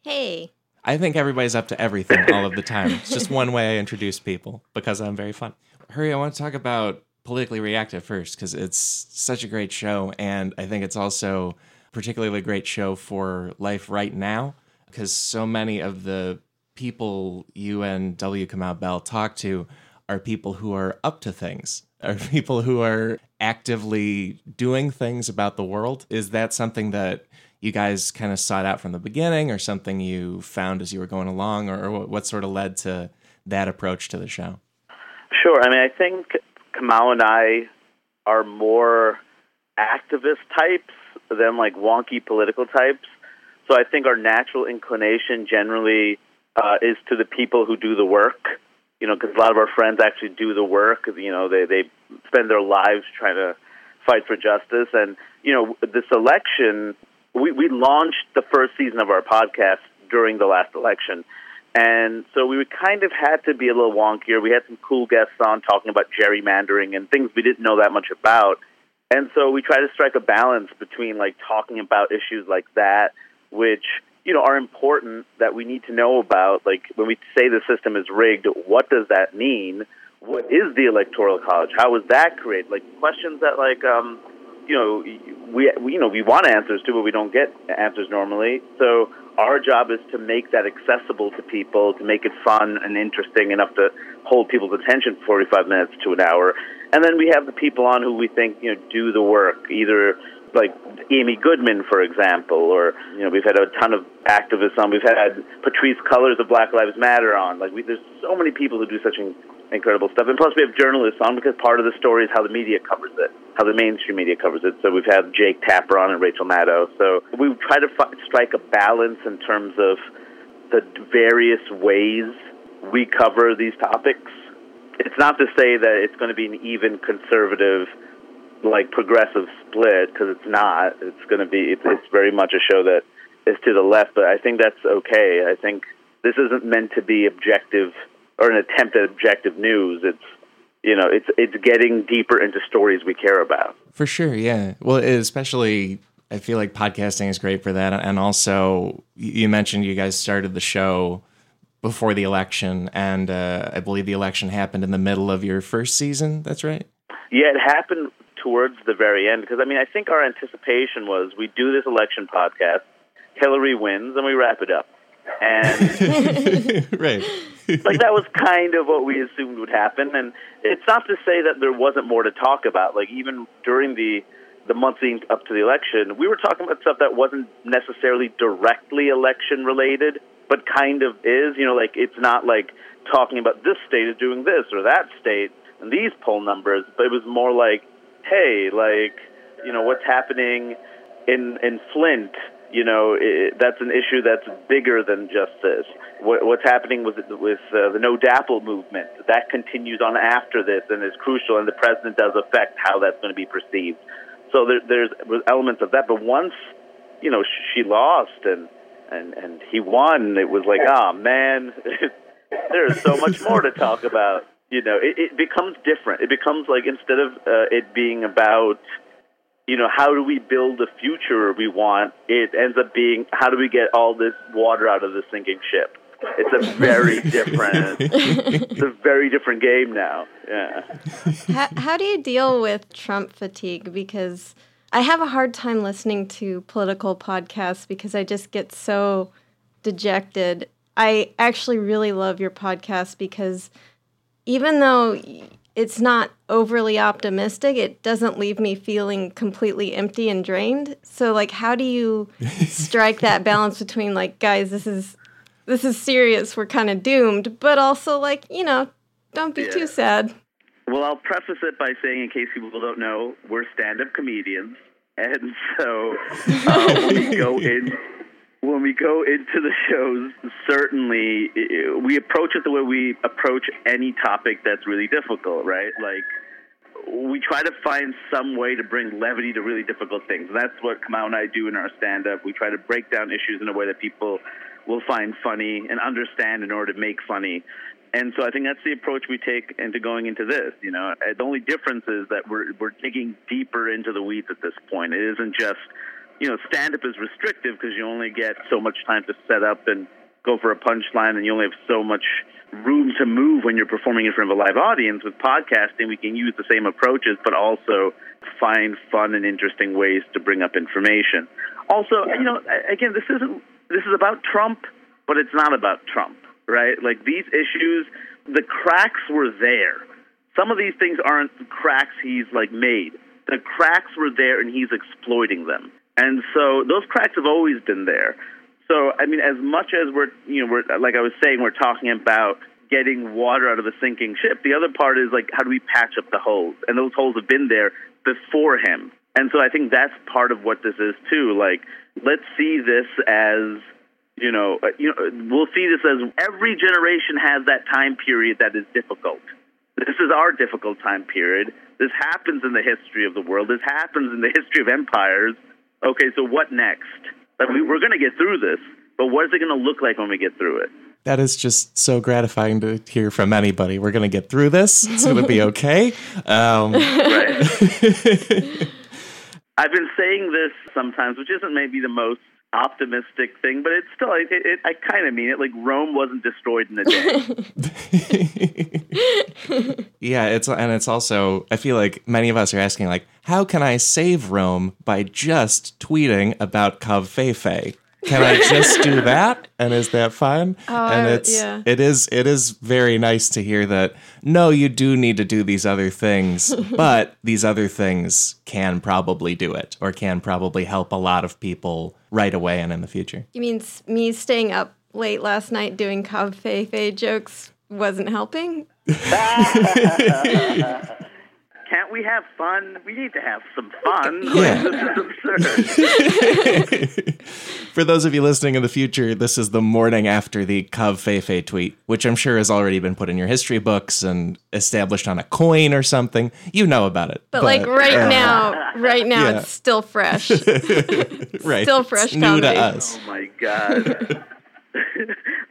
F: Hey.
A: I think everybody's up to everything all of the time. It's just one way I introduce people because I'm very fun. Hari, I want to talk about politically reactive first because it's such a great show, and I think it's also particularly a great show for life right now because so many of the people you and W. Kamau Bell talk to are people who are up to things, are people who are actively doing things about the world. Is that something that you guys kind of sought out from the beginning, or something you found as you were going along, or what sort of led to that approach to the show?
E: Sure. I mean, I think Kamau and I are more activist types than like wonky political types. So I think our natural inclination generally uh, is to the people who do the work. You know, because a lot of our friends actually do the work. You know, they they spend their lives trying to fight for justice. And you know, this election, we we launched the first season of our podcast during the last election. And so we kind of had to be a little wonkier. We had some cool guests on talking about gerrymandering and things we didn't know that much about. And so we try to strike a balance between like talking about issues like that, which you know are important that we need to know about. Like when we say the system is rigged, what does that mean? What is the electoral college? How was that created? Like questions that like um, you know we, we you know we want answers to, but we don't get answers normally. So our job is to make that accessible to people, to make it fun and interesting enough to hold people's attention for 45 minutes to an hour. And then we have the people on who we think, you know, do the work, either like Amy Goodman, for example, or you know, we've had a ton of activists on. We've had Patrisse Cullors of Black Lives Matter on. Like, we, there's so many people who do such incredible stuff. And plus, we have journalists on because part of the story is how the media covers it, how the mainstream media covers it. So we've had Jake Tapper on and Rachel Maddow. So we try to strike a balance in terms of the various ways we cover these topics. It's not to say that it's going to be an even conservative, like progressive split, because it's not. It's going to be. It's, it's very much a show that is to the left, but I think that's okay. I think this isn't meant to be objective or an attempt at objective news. It's you know, it's it's getting deeper into stories we care about.
A: For sure, yeah. Well, especially I feel like podcasting is great for that, and also you mentioned you guys started the show before the election, and uh, I believe the election happened in the middle of your first season. That's right.
E: Yeah, it happened towards the very end because I mean I think our anticipation was we do this election podcast, Hillary wins, and we wrap it up. And
A: right.
E: like that was kind of what we assumed would happen. And it's not to say that there wasn't more to talk about. Like even during the the months leading up to the election, we were talking about stuff that wasn't necessarily directly election related, but kind of is. You know, like it's not like talking about this state is doing this or that state and these poll numbers, but it was more like, hey, like you know what's happening in in Flint you know, it, that's an issue that's bigger than just this. What, what's happening with with uh, the No DAPL movement that continues on after this and is crucial, and the president does affect how that's going to be perceived. So there, there's elements of that. But once, you know, she lost and and and he won, it was like, oh man, there's so much more to talk about. You know, it, it becomes different. It becomes like instead of uh, it being about you know, how do we build the future we want? It ends up being how do we get all this water out of the sinking ship? It's a very different, it's a very different game now. Yeah.
F: How, how do you deal with Trump fatigue? Because I have a hard time listening to political podcasts because I just get so dejected. I actually really love your podcast because even though it's not overly optimistic. It doesn't leave me feeling completely empty and drained. So like how do you strike that balance between like guys, this is this is serious, we're kind of doomed, but also like, you know, don't be yeah. too sad.
E: Well, I'll preface it by saying in case people don't know, we're stand-up comedians. And so uh, we go in when we go into the shows, certainly we approach it the way we approach any topic that's really difficult, right? Like we try to find some way to bring levity to really difficult things. That's what Kamau and I do in our stand up. We try to break down issues in a way that people will find funny and understand in order to make funny. And so I think that's the approach we take into going into this. You know, uh, the only difference is that we're we're digging deeper into the weeds at this point. It isn't just you know, stand up is restrictive because you only get so much time to set up and go for a punchline and you only have so much room to move when you're performing in front of a live audience. With podcasting, we can use the same approaches, but also find fun and interesting ways to bring up information. Also, you know, again, this isn't this is about Trump, but it's not about Trump, right? Like these issues, the cracks were there. Some of these things aren't cracks he's like made. The cracks were there and he's exploiting them. And so those cracks have always been there. So I mean, as much as we're you know we're like I was saying, we're talking about getting water out of a sinking ship. The other part is like how do we patch up the holes? And those holes have been there before him. And so I think that's part of what this is too. Like let's see this as you know, uh, you know, we'll see this as every generation has that time period that is difficult. This is our difficult time period. This happens in the history of the world. This happens in the history of empires. Okay, so what next? Like we, we're going to get through this, but what is it going to look like when we get through it?
A: That is just so gratifying to hear from anybody. We're going to get through this. It's going to be okay. Um,
E: right. I've been saying this sometimes, which isn't maybe the most optimistic thing, but it's still, it, it, I kind of mean it. Like Rome wasn't destroyed in a
A: day. yeah, it's and it's also I feel like many of us are asking like, how can I save Rome by just tweeting about Covfefe? Can I just do that? And is that fine?
F: Oh,
A: uh,
F: and
A: it's
F: yeah.
A: it is it is very nice to hear that no, you do need to do these other things, but these other things can probably do it or can probably help a lot of people right away and in the future.
F: You mean me staying up late last night doing covfefe jokes wasn't helping?
E: Can't we have fun? We need to have some fun.
A: Yeah.
E: this is absurd.
A: For those of you listening in the future, this is the morning after the covfefe tweet, which I'm sure has already been put in your history books and established on a coin or something. You know about it.
F: But, like right
A: uh,
F: now, right now
A: yeah.
F: it's still fresh.
A: right,
F: still
A: it's
F: fresh
A: new to us.
E: Oh my god.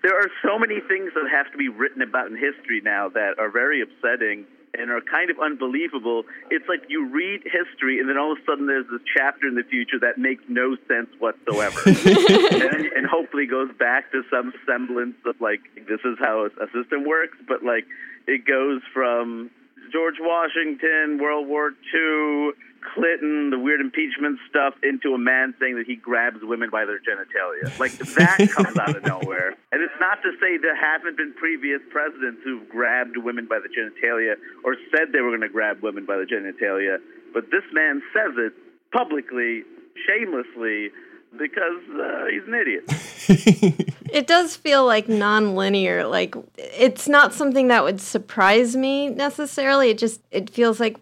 E: there are so many things that have to be written about in history now that are very upsetting and are kind of unbelievable. It's like you read history and then all of a sudden there's this chapter in the future that makes no sense whatsoever. and, and hopefully goes back to some semblance of like this is how a system works, but like it goes from George Washington, World War II, Clinton, the weird impeachment stuff, into a man saying that he grabs women by their genitalia. Like that comes out of nowhere. And it's not to say there haven't been previous presidents who've grabbed women by the genitalia or said they were going to grab women by the genitalia, but this man says it publicly, shamelessly, because uh, he's an idiot.
F: it does feel like non-linear. Like it's not something that would surprise me necessarily. It just it feels like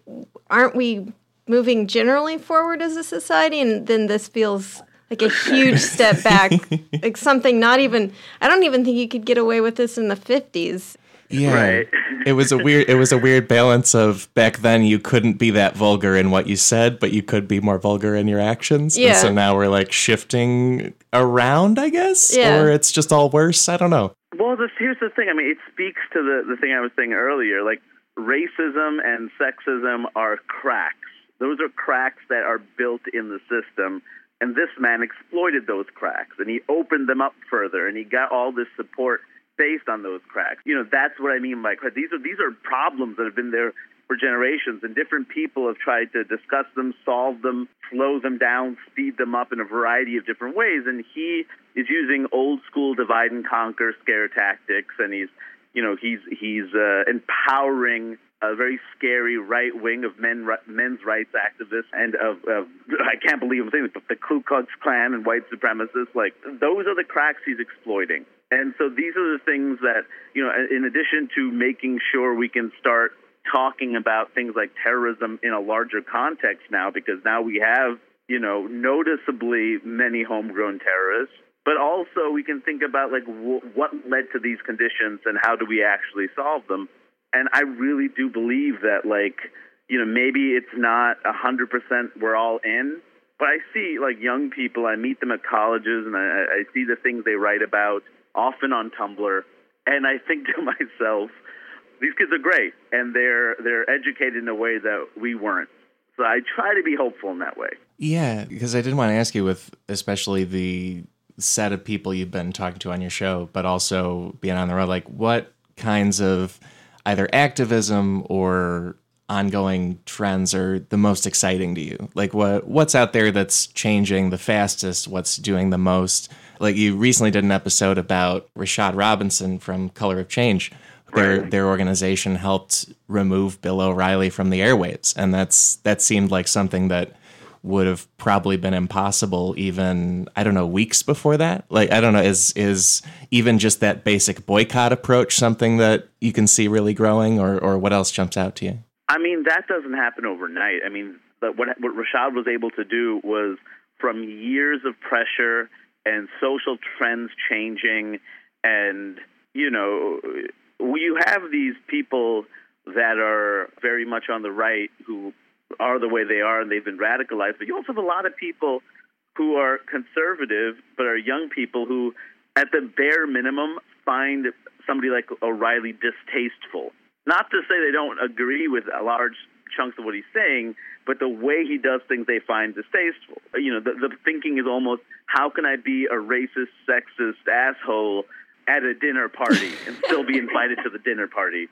F: aren't we moving generally forward as a society? And then this feels like a huge step back. like something not even I don't even think you could get away with this in the fifties.
A: Yeah,
E: Right.
A: it was a weird. It was a weird balance of back then you couldn't be that vulgar in what you said, but you could be more vulgar in your actions. And
F: Yeah.
A: so now we're like shifting around, I guess,
F: Yeah.
A: or it's just all worse. I don't know.
E: Well, this, here's the thing. I mean, it speaks to the, the thing I was saying earlier. Like, racism and sexism are cracks. Those are cracks that are built in the system. And this man exploited those cracks and he opened them up further and he got all this support based on those cracks. You know, that's what I mean by crack. These are, these are problems that have been there for generations and different people have tried to discuss them, solve them, slow them down, speed them up in a variety of different ways. And he is using old school divide and conquer scare tactics and he's you know he's he's uh, empowering a very scary right wing of men men's rights activists and of, of I can't believe I'm saying this, but the Ku Klux Klan and white supremacists like those are the cracks he's exploiting. And so these are the things that you know in addition to making sure we can start talking about things like terrorism in a larger context now because now we have you know noticeably many homegrown terrorists but also we can think about like w- what led to these conditions and how do we actually solve them. And i really do believe that like you know maybe it's not a hundred percent we're all in but i see like young people i meet them at colleges and i, I see the things they write about often on tumblr and i think to myself these kids are great and they're they're educated in a way that we weren't so i try to be hopeful in that way
A: Yeah, because I did want to ask you with especially the set of people you've been talking to on your show, but also being on the road, like what kinds of either activism or ongoing trends are the most exciting to you? Like what what's out there that's changing the fastest? What's doing the most? Like you recently did an episode about Rashad Robinson from Color of Change. Their
E: Right.
A: their organization helped remove Bill O'Reilly from the airwaves, and that's that seemed like something that would have probably been impossible even I don't know weeks before that. Like I don't know is is even just that basic boycott approach something that you can see really growing, or or what else jumps out to you?
E: I mean, that doesn't happen overnight. I mean, but what what Rashad was able to do was from years of pressure and social trends changing, and you know, you have these people that are very much on the right who are the way they are and they've been radicalized, but you also have a lot of people who are conservative but are young people who, at the bare minimum, find somebody like O'Reilly distasteful. Not to say they don't agree with a large chunks of what he's saying, but the way he does things they find distasteful. You know, the, the thinking is almost, how can I be a racist, sexist asshole at a dinner party and still be invited to the dinner party?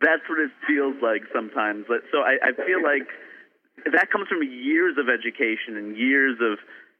E: That's what it feels like sometimes. But- So I, I feel like that comes from years of education and years of,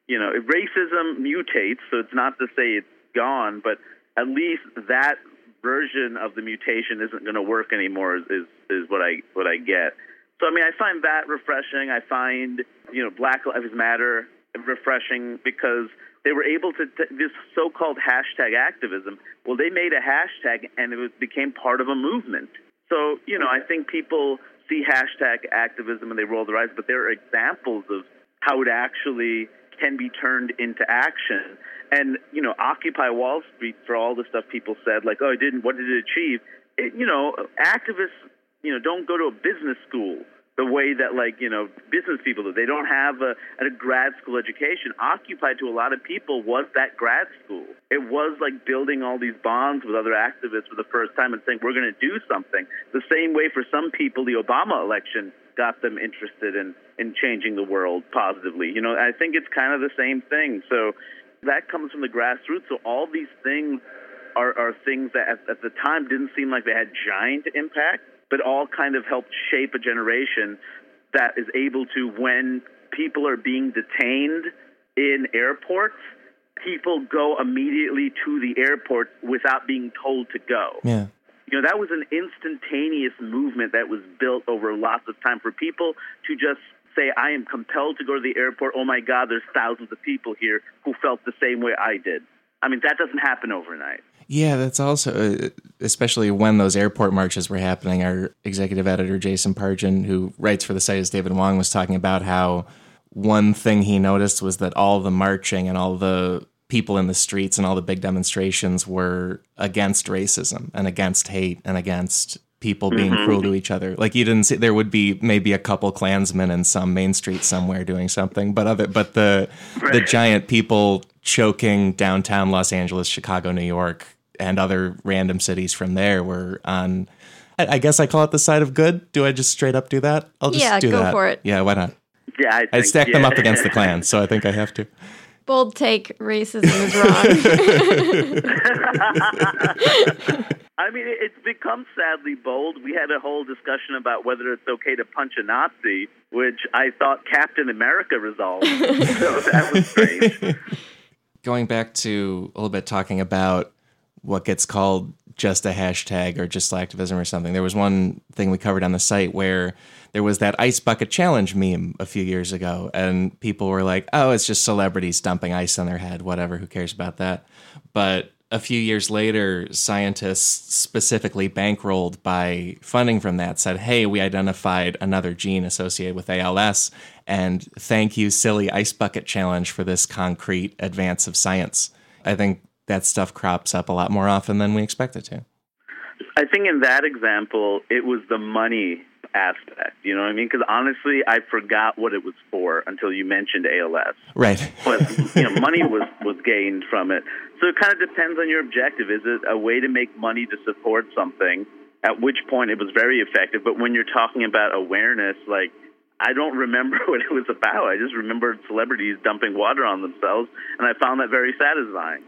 E: you know, racism mutates. So it's not to say it's gone, but at least that version of the mutation isn't going to work anymore. Is, is is what I what I get. So I mean, I find that refreshing. I find you know Black Lives Matter refreshing because they were able to t- this so-called hashtag activism. Well, they made a hashtag and it was, became part of a movement. So you know, I think people see hashtag activism and they roll their eyes, but there are examples of how it actually can be turned into action. And you know, Occupy Wall Street for all the stuff people said, like, oh, it didn't. What did it achieve? It, you know, activists, you know, don't go to a business school the way that like you know business people do. They don't have a, a grad school education. Occupy to a lot of people was that grad school. It was like building all these bonds with other activists for the first time and saying we're going to do something. The same way for some people, the Obama election got them interested in in changing the world positively. You know, I think it's kind of the same thing. So that comes from the grassroots. So all these things are, are things that at, at the time didn't seem like they had giant impact, but all kind of helped shape a generation that is able to, when people are being detained in airports, people go immediately to the airport without being told to go.
A: Yeah.
E: You know, that was an instantaneous movement that was built over lots of time for people to just say, I am compelled to go to the airport. Oh my God, there's thousands of people here who felt the same way I did. I mean, that doesn't happen overnight.
A: Yeah, that's also, uh, especially when those airport marches were happening. Our executive editor, Jason Pargin, who writes for the site as David Wong, was talking about how one thing he noticed was that all the marching and all the people in the streets and all the big demonstrations were against racism and against hate and against people being cruel to each other. Like you didn't see there would be maybe a couple Klansmen in some main street somewhere doing something, but other but the the giant people choking downtown Los Angeles, Chicago, New York, and other random cities from there were on. I I guess I call it the side of good. Do I just straight up do that? I'll just
F: Yeah,
A: do
F: go
A: that.
F: for it.
A: Yeah, why not?
E: Yeah, I,
A: I
E: think,
A: stack them up against the Klan, so I think I have to.
F: Bold take. Racism is wrong.
E: I mean, it's become sadly bold. We had a whole discussion about whether it's okay to punch a Nazi, which I thought Captain America resolved. so that was strange.
A: going back to a little bit talking about what gets called just a hashtag or just activism or something. There was one thing we covered on the site where there was that ice bucket challenge meme a few years ago, and people were like, "Oh, it's just celebrities dumping ice on their head. Whatever. Who cares about that?" But a few years later, scientists specifically bankrolled by funding from that said, "Hey, we identified another gene associated with ALS, and thank you, silly ice bucket challenge, for this concrete advance of science." I think that stuff crops up a lot more often than we expect it to.
E: I think in that example, it was the money aspect. You know what I mean? Because honestly, I forgot what it was for until you mentioned ALS.
A: Right.
E: but you know, money was was gained from it. So it kind of depends on your objective. Is it a way to make money to support something? At which point it was very effective. But when you're talking about awareness, like I don't remember what it was about. I just remembered celebrities dumping water on themselves, and I found that very satisfying.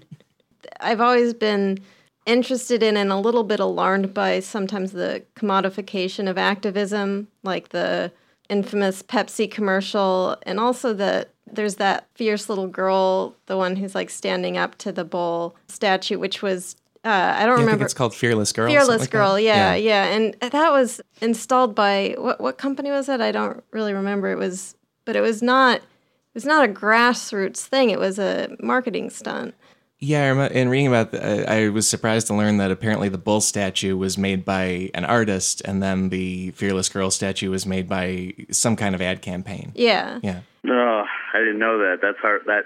F: I've always been interested in and a little bit alarmed by sometimes the commodification of activism, like the infamous Pepsi commercial, and also the there's that fierce little girl, the one who's like standing up to the bull statue, which was uh, I don't
A: Yeah, I
F: remember.
A: think it's called Fearless Girl.
F: Fearless
A: like
F: Girl,
A: that.
F: yeah, yeah, and that was installed by what what company was it? I don't really remember. It was, but it was not. It was not a grassroots thing. It was a marketing stunt.
A: Yeah, I remember, in reading about, the, I I was surprised to learn that apparently the bull statue was made by an artist, and then the Fearless Girl statue was made by some kind of ad campaign.
F: Yeah.
A: Yeah.
E: No, I didn't know that. That's hard. That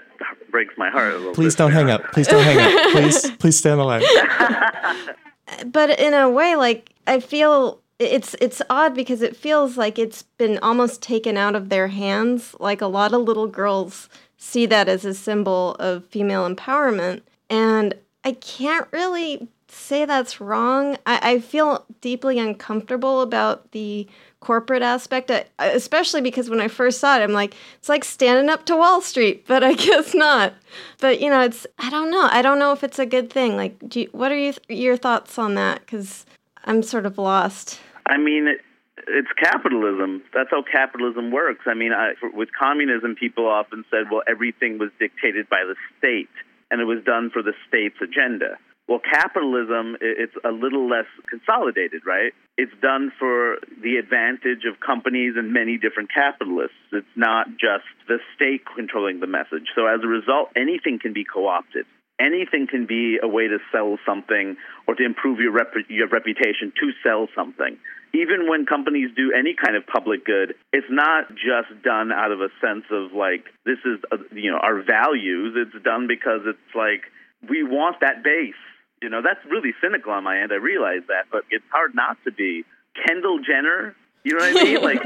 E: breaks my heart a little
A: Please
E: bit.
A: don't hang up. Please don't hang up. Please, please stand alive.
F: but in a way like i feel it's it's odd because it feels like it's been almost taken out of their hands like a lot of little girls see that as a symbol of female empowerment and i can't really say that's wrong i, I feel deeply uncomfortable about the corporate aspect uh, especially because when i first saw it i'm like it's like standing up to wall street but i guess not but you know it's i don't know i don't know if it's a good thing like you, what are you, your thoughts on that because i'm sort of lost
E: I mean, it, it's capitalism. That's how capitalism works. I mean, I, with communism, people often said, well, everything was dictated by the state, and it was done for the state's agenda. Well, capitalism, it's a little less consolidated, right? It's done for the advantage of companies and many different capitalists. It's not just the state controlling the message. So as a result, anything can be co opted. Anything can be a way to sell something or to improve your, rep- your reputation to sell something. Even when companies do any kind of public good, it's not just done out of a sense of like, this is, uh, you know, our values. It's done because it's like, we want that base. You know, that's really cynical on my end. I realize that, but it's hard not to be. Kendall Jenner, you know what I mean? like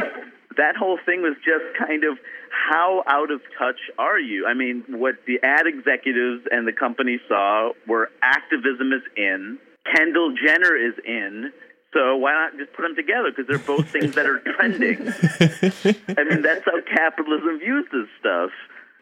E: that whole thing was just kind of how out of touch are you? I mean, what the ad executives and the company saw were activism is in, Kendall Jenner is in. So why not just put them together? Because they're both things that are trending. I mean, that's how capitalism views this stuff.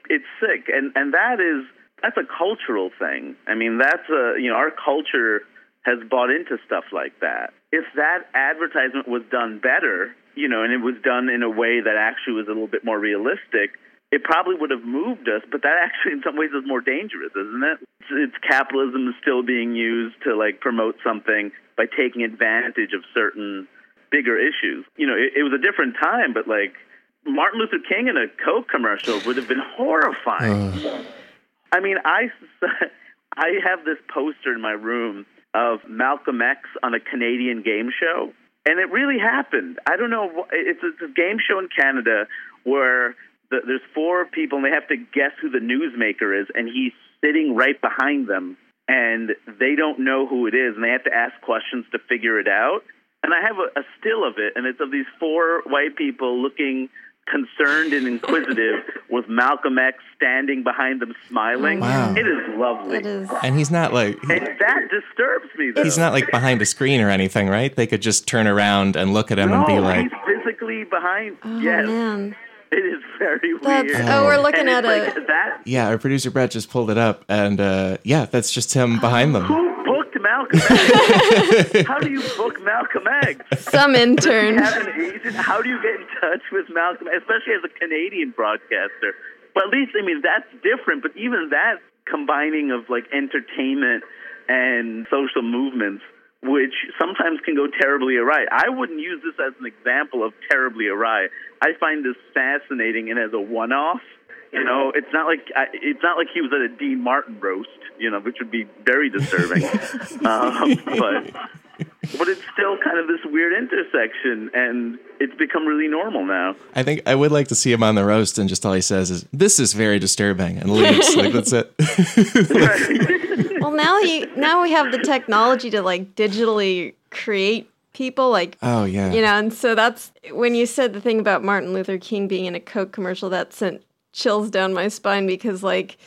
E: It's sick, and and that is that's a cultural thing. I mean, that's a you know our culture has bought into stuff like that. If that advertisement was done better, you know, and it was done in a way that actually was a little bit more realistic, it probably would have moved us. But that actually, in some ways, is more dangerous, isn't it? It's, it's capitalism is still being used to like promote something by taking advantage of certain bigger issues. You know, it, it was a different time, but like Martin Luther King in a Coke commercial would have been horrifying. Uh. I mean, I I have this poster in my room of Malcolm X on a Canadian game show, and it really happened. I don't know. it's a game show in Canada where the, there's four people and they have to guess who the newsmaker is, and he's sitting right behind them, and they don't know who it is, and they have to ask questions to figure it out. And I have a, a still of it, and it's of these four white people looking concerned and inquisitive with Malcolm X standing behind them smiling.
A: Wow.
E: It is lovely.
F: it is
A: And he's not like
E: And that disturbs me, though.
A: he's not like behind a screen or anything, right? They could just turn around and look at him
E: no,
A: and be like,
E: he's physically behind.
F: oh
E: yes,
F: man
E: it is very
F: that's
E: weird.
F: oh we're looking
E: And
F: at
E: it's
F: a
E: like that.
A: "Yeah." Our producer Brett just pulled it up, and uh, yeah, that's just him behind them.
E: Who booked Malcolm X? How do you book Malcolm X?
F: some
E: Does he
F: intern
E: have an agent? How do you get in touch with Malcolm, especially as a Canadian broadcaster? But at least, I mean, that's different. But even that combining of like entertainment and social movements, which sometimes can go terribly awry. I wouldn't use this as an example of terribly awry. I find this fascinating and as a one-off. You know, it's not like I, it's not like he was at a Dean Martin roast, you know, which would be very disturbing. um, but but it's still kind of this weird intersection, and it's become really normal now.
A: I think I would like to see him on the roast, and just all he says is, "This is very disturbing," and leaves. like that's it.
F: well now you now we have the technology to like digitally create people like
A: oh yeah.
F: you know and so that's when you said the thing about martin luther king being in a coke commercial that sent chills down my spine because like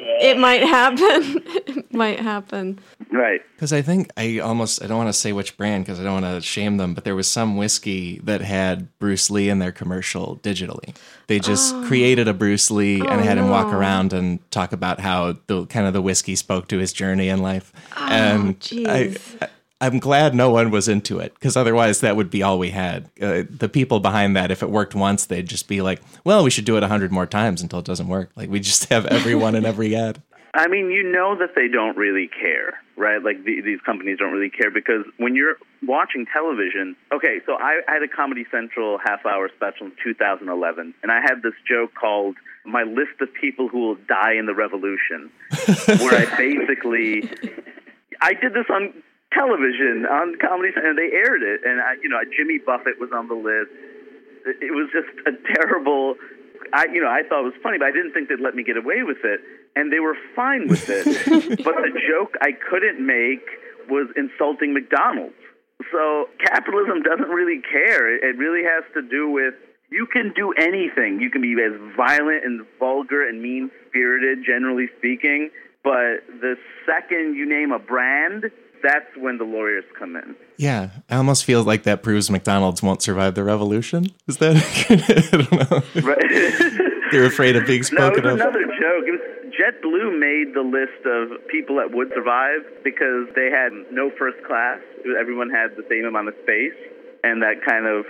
F: it might happen. it might happen.
E: Right.
A: Because I think I almost I don't want to say which brand because I don't want to shame them, but there was some whiskey that had Bruce Lee in their commercial digitally. They just oh. created a Bruce Lee and oh, had him walk around and talk about how the kind of the whiskey spoke to his journey in life. Oh, and I,
F: jeez.
A: I I'm glad no one was into it because otherwise that would be all we had. Uh, the people behind that, if it worked once, they'd just be like, "Well, we should do it a hundred more times until it doesn't work." Like we just have everyone in every ad.
E: I mean, you know that they don't really care, right? Like the, these companies don't really care because when you're watching television, okay, so I, I had a Comedy Central half hour special in 2011, and I had this joke called My List of People Who Will Die in the Revolution, where I basically, I did this on television, on Comedy Central, and they aired it, and I, you know, Jimmy Buffett was on the list. It was just a terrible. I, you know, I thought it was funny, but I didn't think they'd let me get away with it, and they were fine with it. but the joke I couldn't make was insulting McDonald's. So capitalism doesn't really care. It, it really has to do with you can do anything. You can be as violent and vulgar and mean spirited, generally speaking. But the second you name a brand, that's when the lawyers come in.
A: Yeah, I almost feel like that proves McDonald's won't survive the revolution. Is that? I don't know.
E: Right.
A: They're afraid of being
E: No, it
A: spoken
E: was
A: of.
E: another joke. It was JetBlue made the list of people that would survive because they had no first class. Everyone had the same amount of space, and that kind of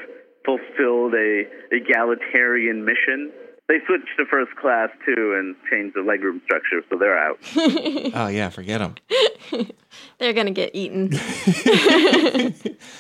E: fulfilled a egalitarian mission. They switched to first class too and changed the legroom structure, so they're out.
A: Oh yeah, forget them.
F: They're gonna get eaten.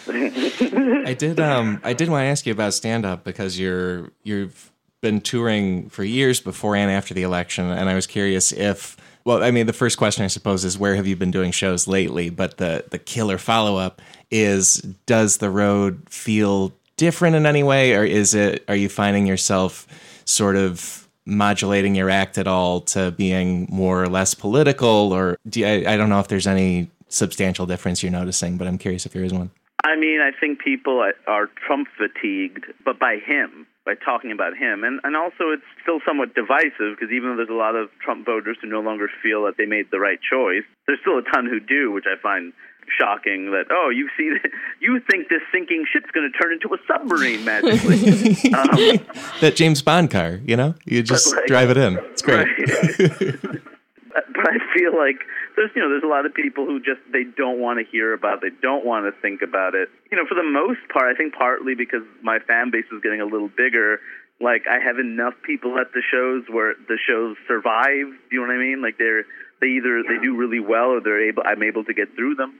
A: I did. Um, I did want to ask you about stand up because you're you've been touring for years before and after the election, and I was curious if. Well, I mean, the first question I suppose is where have you been doing shows lately? But the the killer follow up is does the road feel different in any way, or is it? Are you finding yourself sort of modulating your act at all to being more or less political, or do you, I, I don't know if there's any substantial difference you're noticing, but I'm curious if there is one.
E: I mean, I think people are Trump fatigued, but by him, by talking about him. And, and also, it's still somewhat divisive because even though there's a lot of Trump voters who no longer feel that they made the right choice, there's still a ton who do, which I find shocking that, oh, you see, you think this sinking ship's going to turn into a submarine magically. um,
A: that James Bond car, you know? You just
E: like-
A: drive it in. It's great.
E: Right. but I feel like there's you know there's a lot of people who just they don't want to hear about it, they don't want to think about it. You know, for the most part, I think partly because my fan base is getting a little bigger. Like I have enough people at the shows where the shows survive. You know what I mean? Like they're they either they do really well or they're able I'm able to get through them.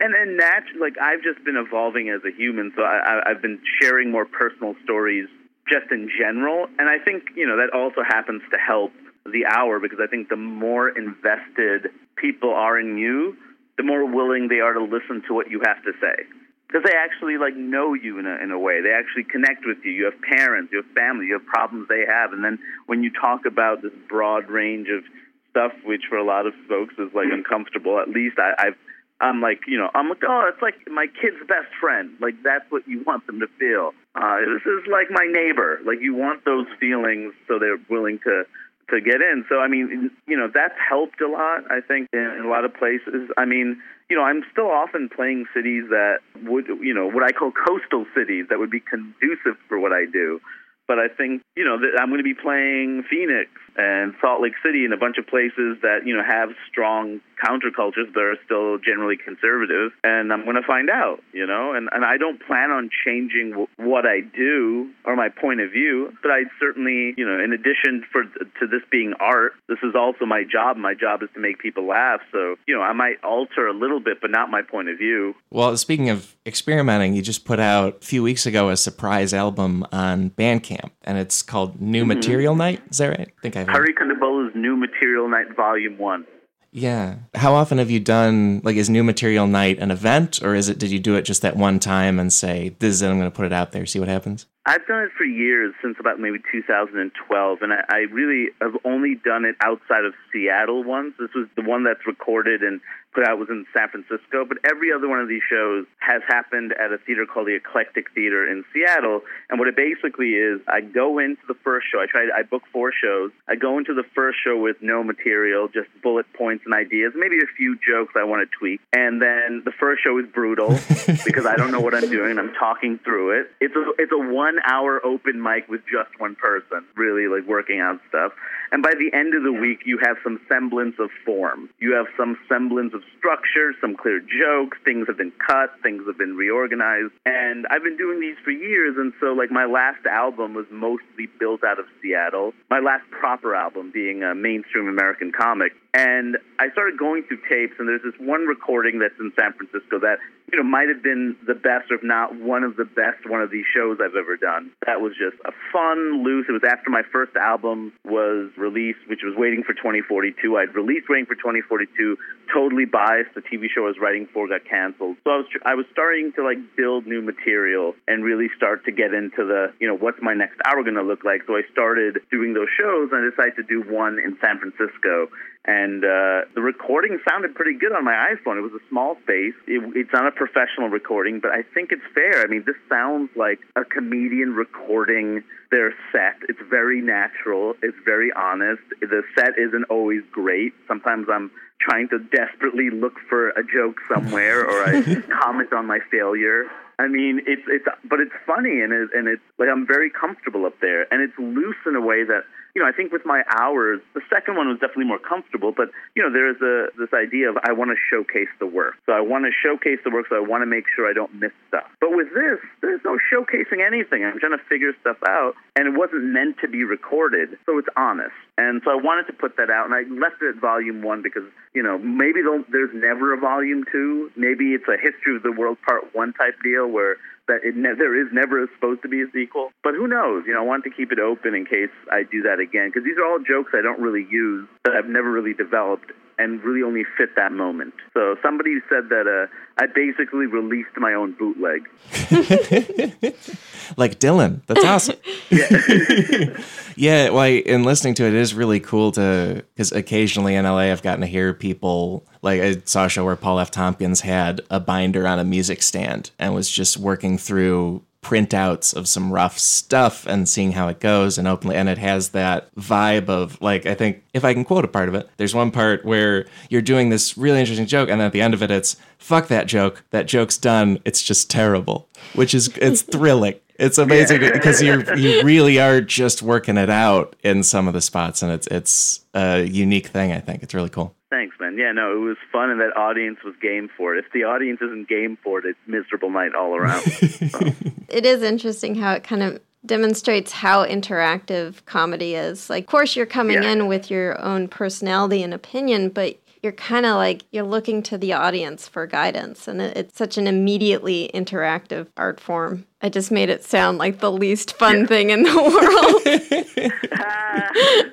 E: And then naturally, like I've just been evolving as a human, so I, I, I've been sharing more personal stories just in general. And I think, you know, that also happens to help the hour because I think the more invested people are in you, the more willing they are to listen to what you have to say. Because they actually like know you in a in a way. They actually connect with you. You have parents, you have family, you have problems they have, and then when you talk about this broad range of stuff, which for a lot of folks is like uncomfortable, at least I, I've I'm like, you know, I'm like, oh, it's like my kid's best friend. Like that's what you want them to feel. Uh, this is like my neighbor. Like you want those feelings, so they're willing to to get in. So I mean, you know, that's helped a lot. I think in, in a lot of places. I mean, you know, I'm still often playing cities that would, you know, what I call coastal cities that would be conducive for what I do. But I think, you know, that I'm going to be playing Phoenix and Salt Lake City and a bunch of places that, you know, have strong countercultures that are still generally conservative. And I'm going to find out, you know, and, and I don't plan on changing w- what I do or my point of view, but I certainly, you know, in addition for to this being art, this is also my job. My job is to make people laugh. So, you know, I might alter a little bit, but not my point of view.
A: Well, speaking of experimenting, you just put out a few weeks ago a surprise album on Bandcamp, and it's called New mm-hmm. Material Night. Is that right? I think I've
E: Hari Kondabolu's New Material Night Volume 1.
A: Yeah. How often have you done like is New Material Night an event, or is it did you do it just that one time and say this is it? I'm going to put it out there, see what happens?
E: I've done it for years, since about maybe 2012, and I, I really have only done it outside of Seattle once. This was the one that's recorded and put out was in San Francisco, but every other one of these shows has happened at a theater called the Eclectic Theater in Seattle. And what it basically is, I go into the first show. I try. I book four shows. I go into the first show with no material, just bullet points and ideas, maybe a few jokes I want to tweak. And then the first show is brutal because I don't know what I'm doing. I'm talking through it. It's a it's a one hour open mic with just one person, really like working out stuff. And by the end of the week, you have some semblance of form. You have some semblance of structure, some clear jokes. Things have been cut, things have been reorganized. And I've been doing these for years. And so, like, my last album was mostly built out of Seattle. My last proper album being a mainstream American comic. And I started going through tapes, and there's this one recording that's in San Francisco that, you know, might have been the best, or if not one of the best, one of these shows I've ever done. That was just a fun, loose. It was after my first album was released, which was Waiting for 2042. I'd released Waiting for 2042, totally biased. The TV show I was writing for got canceled. So I was, I was starting to like build new material and really start to get into the, you know, what's my next hour going to look like. So I started doing those shows, and I decided to do one in San Francisco and uh, the recording sounded pretty good on my iPhone. It was a small space. It, it's not a professional recording, but I think it's fair. I mean, this sounds like a comedian recording their set. It's very natural. It's very honest. The set isn't always great. Sometimes I'm trying to desperately look for a joke somewhere, or I comment on my failure. I mean, it's it's, but it's funny and it, and it's like I'm very comfortable up there, and it's loose in a way that you know, I think with my hours, the second one was definitely more comfortable, but you know, there is a this idea of I want to showcase the work. So I want to showcase the work, so I want to make sure I don't miss stuff. But with this, there's no showcasing anything. I'm trying to figure stuff out, and it wasn't meant to be recorded, so it's honest. And so I wanted to put that out, and I left it at volume one because you know maybe there's never a volume two. Maybe it's a history of the world part one type deal where that it ne- there is never supposed to be a sequel. But who knows? You know, I want to keep it open in case I do that again because these are all jokes I don't really use that I've never really developed and really only fit that moment. So somebody said that uh, I basically released my own bootleg.
A: like Dylan. That's awesome. yeah. yeah. Well, in listening to it, it is really cool to, because occasionally in LA, I've gotten to hear people, like I saw a show where Paul F. Tompkins had a binder on a music stand and was just working through printouts of some rough stuff and seeing how it goes and openly and it has that vibe of like I think if I can quote a part of it there's one part where you're doing this really interesting joke and then at the end of it it's fuck that joke. That joke's done. It's just terrible. Which is it's thrilling. It's amazing because you you really are just working it out in some of the spots and it's it's a unique thing I think. It's really cool
E: Thanks, man. Yeah, no, it was fun, and that audience was game for it. If the audience isn't game for it, it's miserable night all around. so.
F: It is interesting how it kind of demonstrates how interactive comedy is. Like, of course, you're coming yeah. in with your own personality and opinion, but you're kind of like you're looking to the audience for guidance and it's such an immediately interactive art form. I just made it sound like the least fun thing in the world.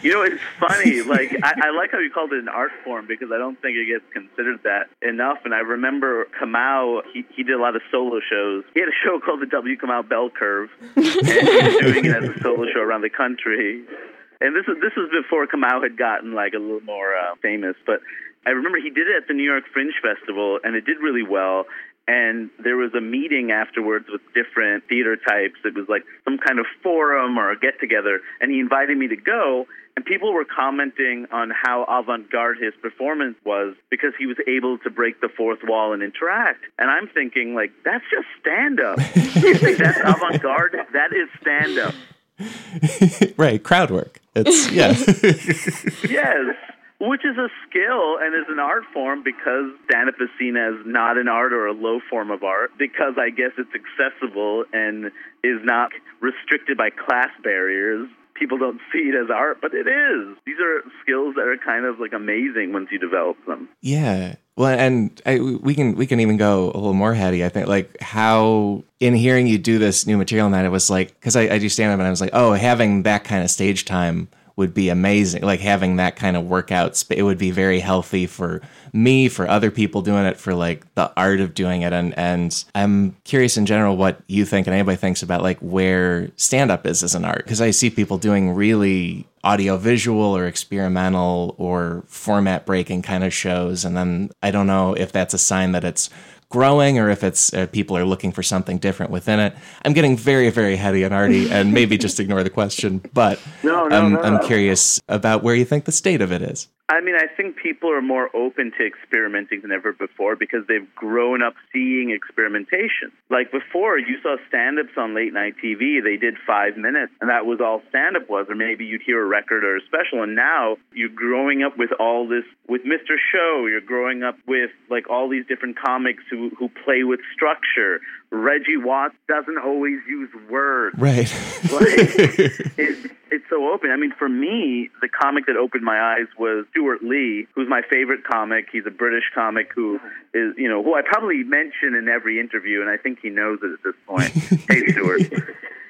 E: You know it's funny like I, I, like how you called it an art form because i don't think it gets considered that enough and i remember kamau he, he did a lot of solo shows. He had a show called the w kamau bell curve and he was doing it as a solo show around the country and this is this was before Kamau had gotten like a little more uh, famous. But I remember he did it at the New York Fringe Festival, and it did really well. And there was a meeting afterwards with different theater types. It was like some kind of forum or a get together, and he invited me to go. And people were commenting on how avant garde his performance was because he was able to break the fourth wall and interact. And I'm thinking, like, that's just stand up. you think that's avant garde? That is stand up.
A: right, crowd work. It's yeah.
E: yes, which is a skill and is an art form because stand up is seen as not an art or a low form of art because I guess it's accessible and is not restricted by class barriers. People don't see it as art, but it is. These are skills that are kind of like amazing once you develop them.
A: Yeah. Well, and I, we can we can even go a little more heady. I think like how in hearing you do this new material, and that it was like because I, I do stand up and I was like, oh, having that kind of stage time would be amazing. Like having that kind of workout, it would be very healthy for me, for other people doing it, for like the art of doing it. And and I'm curious in general what you think and anybody thinks about like where stand up is as an art because I see people doing really audio visual or experimental or format breaking kind of shows and then I don't know if that's a sign that it's growing or if it's uh, people are looking for something different within it. I'm getting very, very heady and arty, and maybe just ignore the question, but
E: No, no,
A: I'm,
E: no,
A: I'm curious about where you think the state of it is.
E: I mean, I think people are more open to experimenting than ever before because they've grown up seeing experimentation. Like before, you saw stand ups on late night TV, they did five minutes, and that was all stand up was, or maybe you'd hear a record or a special. And now you're growing up with all this, with Mr. Show, you're growing up with like all these different comics who, who play with structure. Reggie Watts doesn't always use words.
A: Right.
E: it, it's so open. I mean, for me, the comic that opened my eyes was Stewart Lee, who's my favorite comic. He's a British comic who is, you know, who I probably mention in every interview, and I think he knows it at this point. hey, Stewart.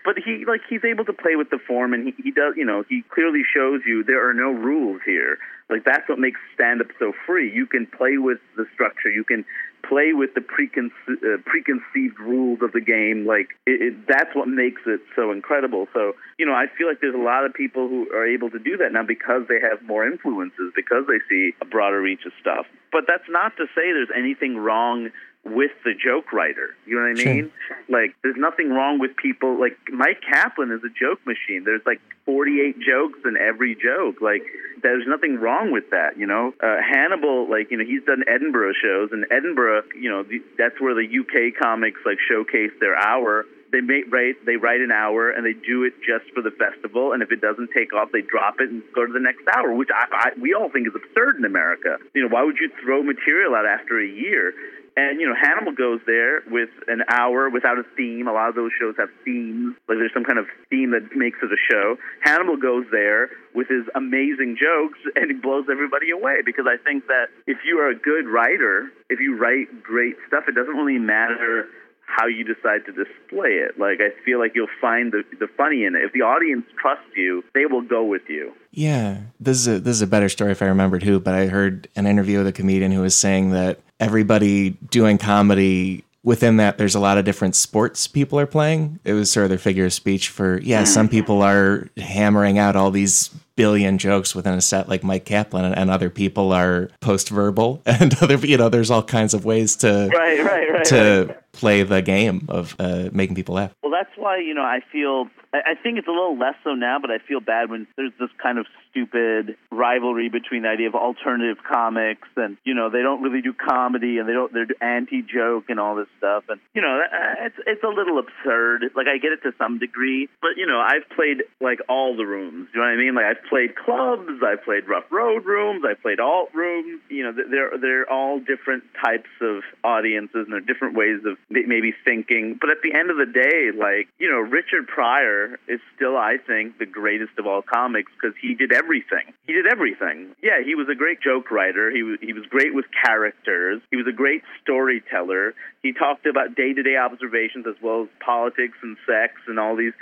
E: But he, like, he's able to play with the form, and he, he does, you know, he clearly shows you there are no rules here. Like, that's what makes stand up so free. You can play with the structure, you can play with the preconce- uh, preconceived rules of the game. Like it, it, that's what makes it so incredible. So you know, I feel like there's a lot of people who are able to do that now because they have more influences, because they see a broader reach of stuff. But that's not to say there's anything wrong with the joke writer. You know what I
A: Sure.
E: mean? Like, there's nothing wrong with people. Like, Myq Kaplan is a joke machine. There's like 48 jokes in every joke. Like, there's nothing wrong with that. You know, uh, Hannibal, like, you know, he's done Edinburgh shows, and Edinburgh, you know, the, that's where the UK comics like showcase their hour. They make write they write an hour and they do it just for the festival. And if it doesn't take off, they drop it and go to the next hour, which I, I we all think is absurd in America. You know, why would you throw material out after a year? And you know, Hannibal goes there with an hour without a theme. A lot of those shows have themes, like there's some kind of theme that makes it a show. Hannibal goes there with his amazing jokes, and he blows everybody away. Because I think that if you are a good writer, if you write great stuff, it doesn't really matter how you decide to display it. Like I feel like you'll find the the funny in it. If the audience trusts you, they will go with you.
A: Yeah, this is a this is a better story if I remembered who, but I heard an interview with a comedian who was saying that everybody doing comedy within that there's a lot of different sports people are playing. It was sort of their figure of speech for yeah, some mm. people are hammering out all these billion jokes within a set like Myq Kaplan and, and other people are post verbal and other you know there's all kinds of ways to
E: Right, right, right.
A: to play the game of uh, making people laugh.
E: Well, that's why you know I feel. I think it's a little less so now, but I feel bad when there's this kind of stupid rivalry between the idea of alternative comics and you know they don't really do comedy and they don't they're anti joke and all this stuff and you know uh, it's it's a little absurd. Like I get it to some degree, but you know I've played like all the rooms. You know what I mean? Like I've played clubs, I've played rough road rooms, I've played alt rooms. You know they're they're all different types of audiences and they're different ways of maybe thinking. But at the end of the day, like you know Richard Pryor is still I think the greatest of all comics because he did everything. He did everything. Yeah, he was a great joke writer. He was he was great with characters. He was a great storyteller. He talked about day to day observations as well as politics and sex and all these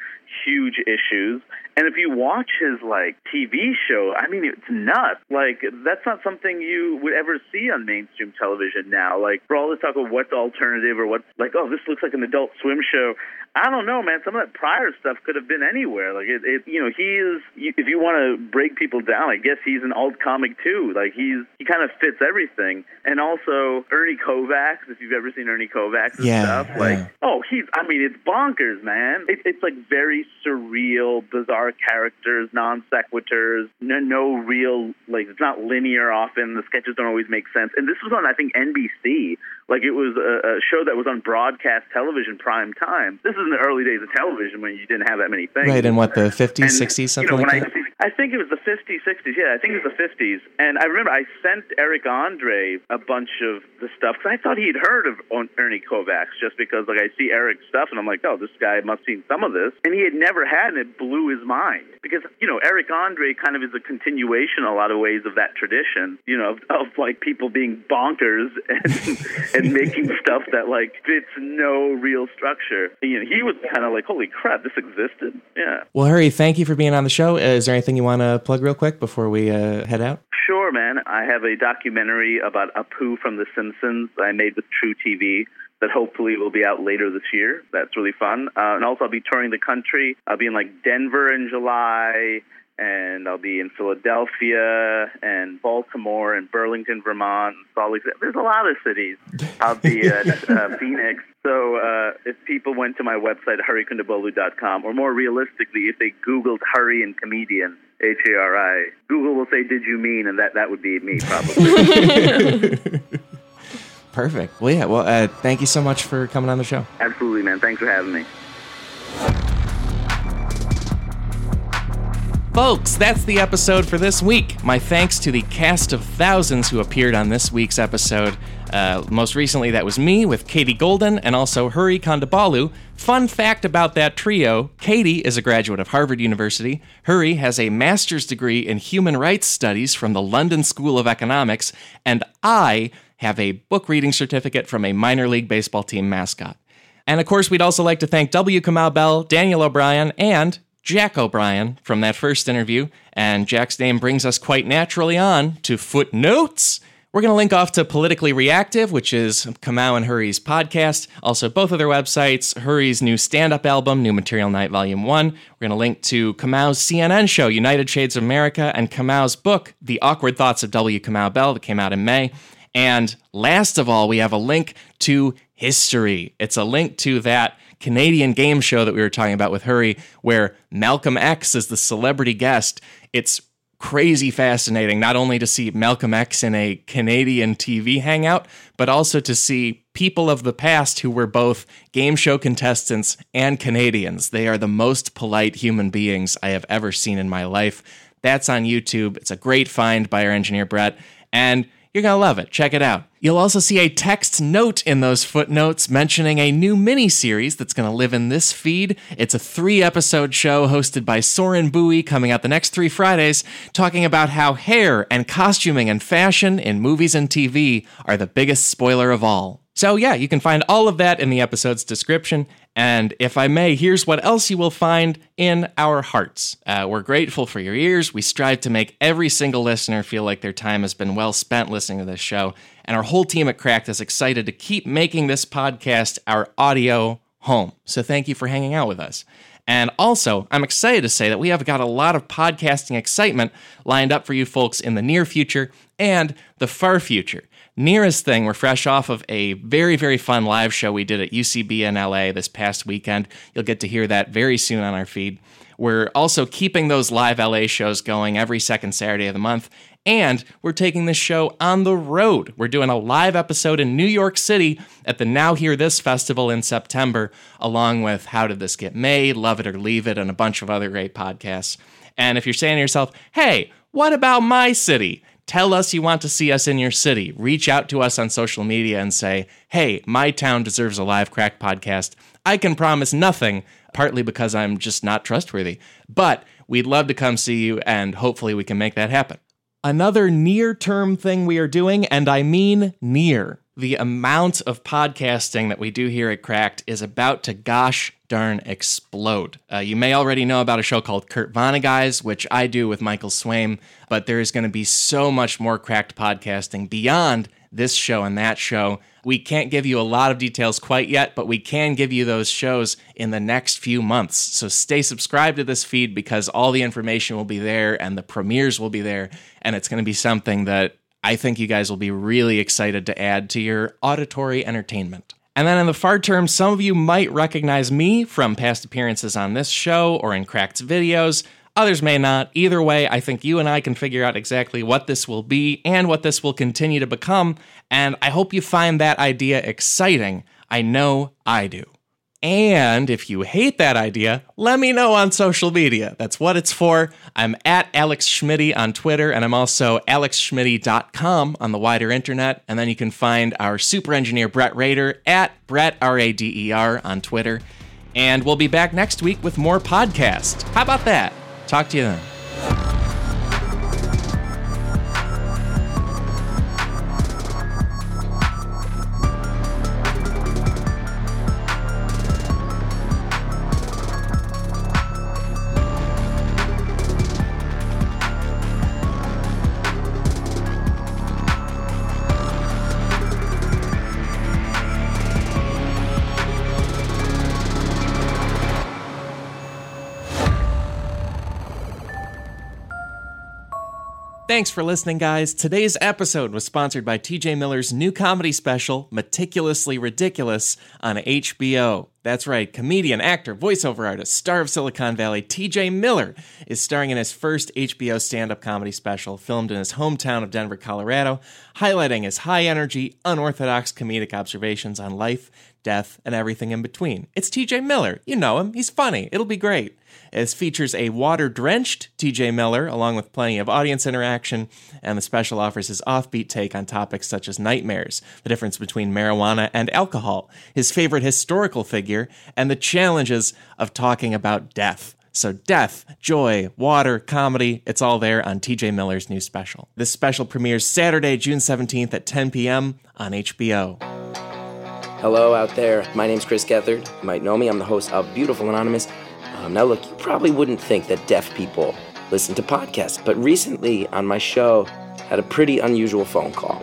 E: huge issues. And if you watch his like TV show, I mean, it's nuts. Like that's not something you would ever see on mainstream television now. Like for all this talk of what's alternative or what's like, oh, this looks like an Adult Swim show. I don't know, man. Some of that Pryor stuff could have been anywhere. Like it, it you know, he is. If you want to break people down, I guess he's an alt comic too. Like he's he kind of fits everything. And also Ernie Kovacs, if you've ever seen Ernie Kovacs and
A: Yeah,
E: stuff, like
A: yeah.
E: Oh, he's. I mean, it's bonkers, man. It, it's like very surreal, bizarre characters, non sequiturs, no, no real like. It's not linear. Often the sketches don't always make sense. And this was on, I think, NBC. Like it was a, a show that was on broadcast television prime time. This is in the early days of television when you didn't have that many things.
A: Right, in what the 50s,
E: And,
A: 60s, something
E: you know,
A: like that.
E: I, think it was the 50s, 60s. Yeah, I think it was the 50s. And I remember I sent Eric Andre a bunch of the stuff because I thought he'd heard of Ernie Kovacs just because like I see Eric's stuff and I'm like, oh, this guy must have seen some of this. And he had never had, and it blew his mind because you know Eric Andre kind of is a continuation in a lot of ways of that tradition. You know, of, of like people being bonkers and and making stuff that like fits no real structure. You know, he was kind of like, holy crap, this existed. Yeah.
A: Well, Hari, thank you for being on the show. Uh, is there anything anything you want to plug real quick before we uh, head out?
E: Sure, man. I have a documentary about Apu from The Simpsons that I made with truTV that hopefully will be out later this year. That's really fun. Uh, and also, I'll be touring the country. I'll be in like Denver in July, and I'll be in Philadelphia and Baltimore and Burlington, Vermont, Salt Lake. There's a lot of cities. I'll be at uh, Phoenix. So uh, if people went to my website, harikondabolu.com, or more realistically, if they Googled Hari and comedian, H A R I, Google will say, Did you mean? And that, that would be me, probably.
A: Perfect. Well, yeah. Well, uh, thank you so much for coming on the show.
E: Absolutely, man. Thanks for having me.
A: Folks, that's the episode for this week. My thanks to the cast of thousands who appeared on this week's episode. Uh, most recently, that was me with Katie Goldin and also Hari Kondabolu. Fun fact about that trio Katie is a graduate of Harvard University. Hari has a master's degree in human rights studies from the London School of Economics. And I have a book reading certificate from a minor league baseball team mascot. And of course, we'd also like to thank W. Kamau Bell, Daniel O'Brien, and Jack O'Brien from that first interview, and Jack's name brings us quite naturally on to Footnotes. We're going to link off to Politically Reactive, which is Kamau and Hari's podcast. Also, both of their websites, Hari's new stand up album, New Material Night Volume 1. We're going to link to Kamau's CNN show, United Shades of America, and Kamau's book, The Awkward Thoughts of W. Kamau Bell, that came out in May. And last of all, we have a link to history. It's a link to that Canadian game show that we were talking about with Hari, where Malcolm X is the celebrity guest. It's crazy fascinating not only to see Malcolm X in a Canadian TV hangout, but also to see people of the past who were both game show contestants and Canadians. They are the most polite human beings I have ever seen in my life. That's on YouTube. It's a great find by our engineer, Brett. And you're going to love it. Check it out. You'll also see a text note in those footnotes mentioning a new mini series that's going to live in this feed. It's a three episode show hosted by Soren Bowie coming out the next three Fridays, talking about how hair and costuming and fashion in movies and TV are the biggest spoiler of all. So, yeah, you can find all of that in the episode's description. And if I may, here's what else you will find in our hearts. Uh, we're grateful for your ears. We strive to make every single listener feel like their time has been well spent listening to this show. And our whole team at Cracked is excited to keep making this podcast our audio home. So, thank you for hanging out with us. And also, I'm excited to say that we have got a lot of podcasting excitement lined up for you folks in the near future and the far future nearest thing, we're fresh off of a very, very fun live show we did at UCB in LA this past weekend. You'll get to hear that very soon on our feed. We're also keeping those live LA shows going every second Saturday of the month. And we're taking this show on the road. We're doing a live episode in New York City at the Now Hear This Festival in September, along with How Did This Get Made, Love It or Leave It, and a bunch of other great podcasts. And if you're saying to yourself, hey, what about my city? Tell us you want to see us in your city. Reach out to us on social media and say, hey, my town deserves a live crack podcast. I can promise nothing, partly because I'm just not trustworthy, but we'd love to come see you and hopefully we can make that happen. Another near term thing we are doing, and I mean near, the amount of podcasting that we do here at Cracked is about to gosh darn explode. Uh, you may already know about a show called Kurt Vonneguys, which I do with Michael Swaim, but there is going to be so much more Cracked podcasting beyond this show and that show. We can't give you a lot of details quite yet, but we can give you those shows in the next few months. So stay subscribed to this feed because all the information will be there and the premieres will be there. And it's going to be something that I think you guys will be really excited to add to your auditory entertainment. And then in the far term, some of you might recognize me from past appearances on this show or in Cracked's videos. Others may not. Either way, I think you and I can figure out exactly what this will be and what this will continue to become. And I hope you find that idea exciting. I know I do. And if you hate that idea, let me know on social media. That's what it's for. I'm at Alex Schmitty on Twitter, and I'm also alexschmitty.com on the wider internet. And then you can find our super engineer Brett Rader at Brett R A D E R on Twitter. And we'll be back next week with more podcasts. How about that? Talk to you then. Thanks for listening, guys. Today's episode was sponsored by TJ Miller's new comedy special, Meticulously Ridiculous, on HBO. That's right, comedian, actor, voiceover artist, star of Silicon Valley, TJ Miller is starring in his first HBO stand up comedy special, filmed in his hometown of Denver, Colorado, highlighting his high energy, unorthodox comedic observations on life, death, and everything in between. It's TJ Miller. You know him, he's funny. It'll be great. It features a water drenched TJ Miller, along with plenty of audience interaction, and the special offers his offbeat take on topics such as nightmares, the difference between marijuana and alcohol, his favorite historical figure, and the challenges of talking about death. So, death, joy, water, comedy, it's all there on TJ Miller's new special. This special premieres Saturday, June 17th at 10 p.m. on HBO.
G: Hello out there. My name's Chris Gethard. You might know me. I'm the host of Beautiful Anonymous. Um, now, look, you probably wouldn't think that deaf people listen to podcasts, but recently on my show, had a pretty unusual phone call.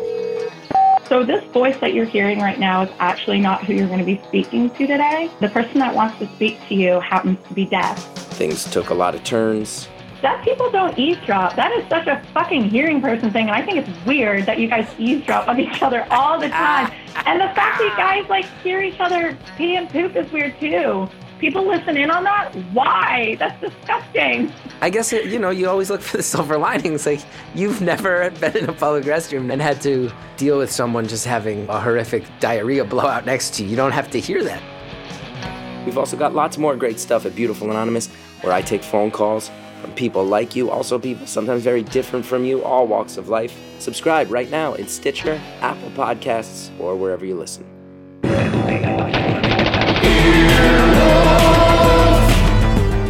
H: So this voice that you're hearing right now is actually not who you're going to be speaking to today. The person that wants to speak to you happens to be deaf.
G: Things took a lot of turns.
H: Deaf people don't eavesdrop. That is such a fucking hearing person thing, and I think it's weird that you guys eavesdrop on each other all the time. And the fact that you guys like hear each other pee and poop is weird too. People listen in on that? Why? That's disgusting.
G: I guess, it, you know, you always look for the silver linings. Like, you've never been in a public restroom and had to deal with someone just having a horrific diarrhea blowout next to you. You don't have to hear that. We've also got lots more great stuff at Beautiful Anonymous, where I take phone calls from people like you, also people sometimes very different from you, all walks of life. Subscribe right now in Stitcher, Apple Podcasts, or wherever you listen.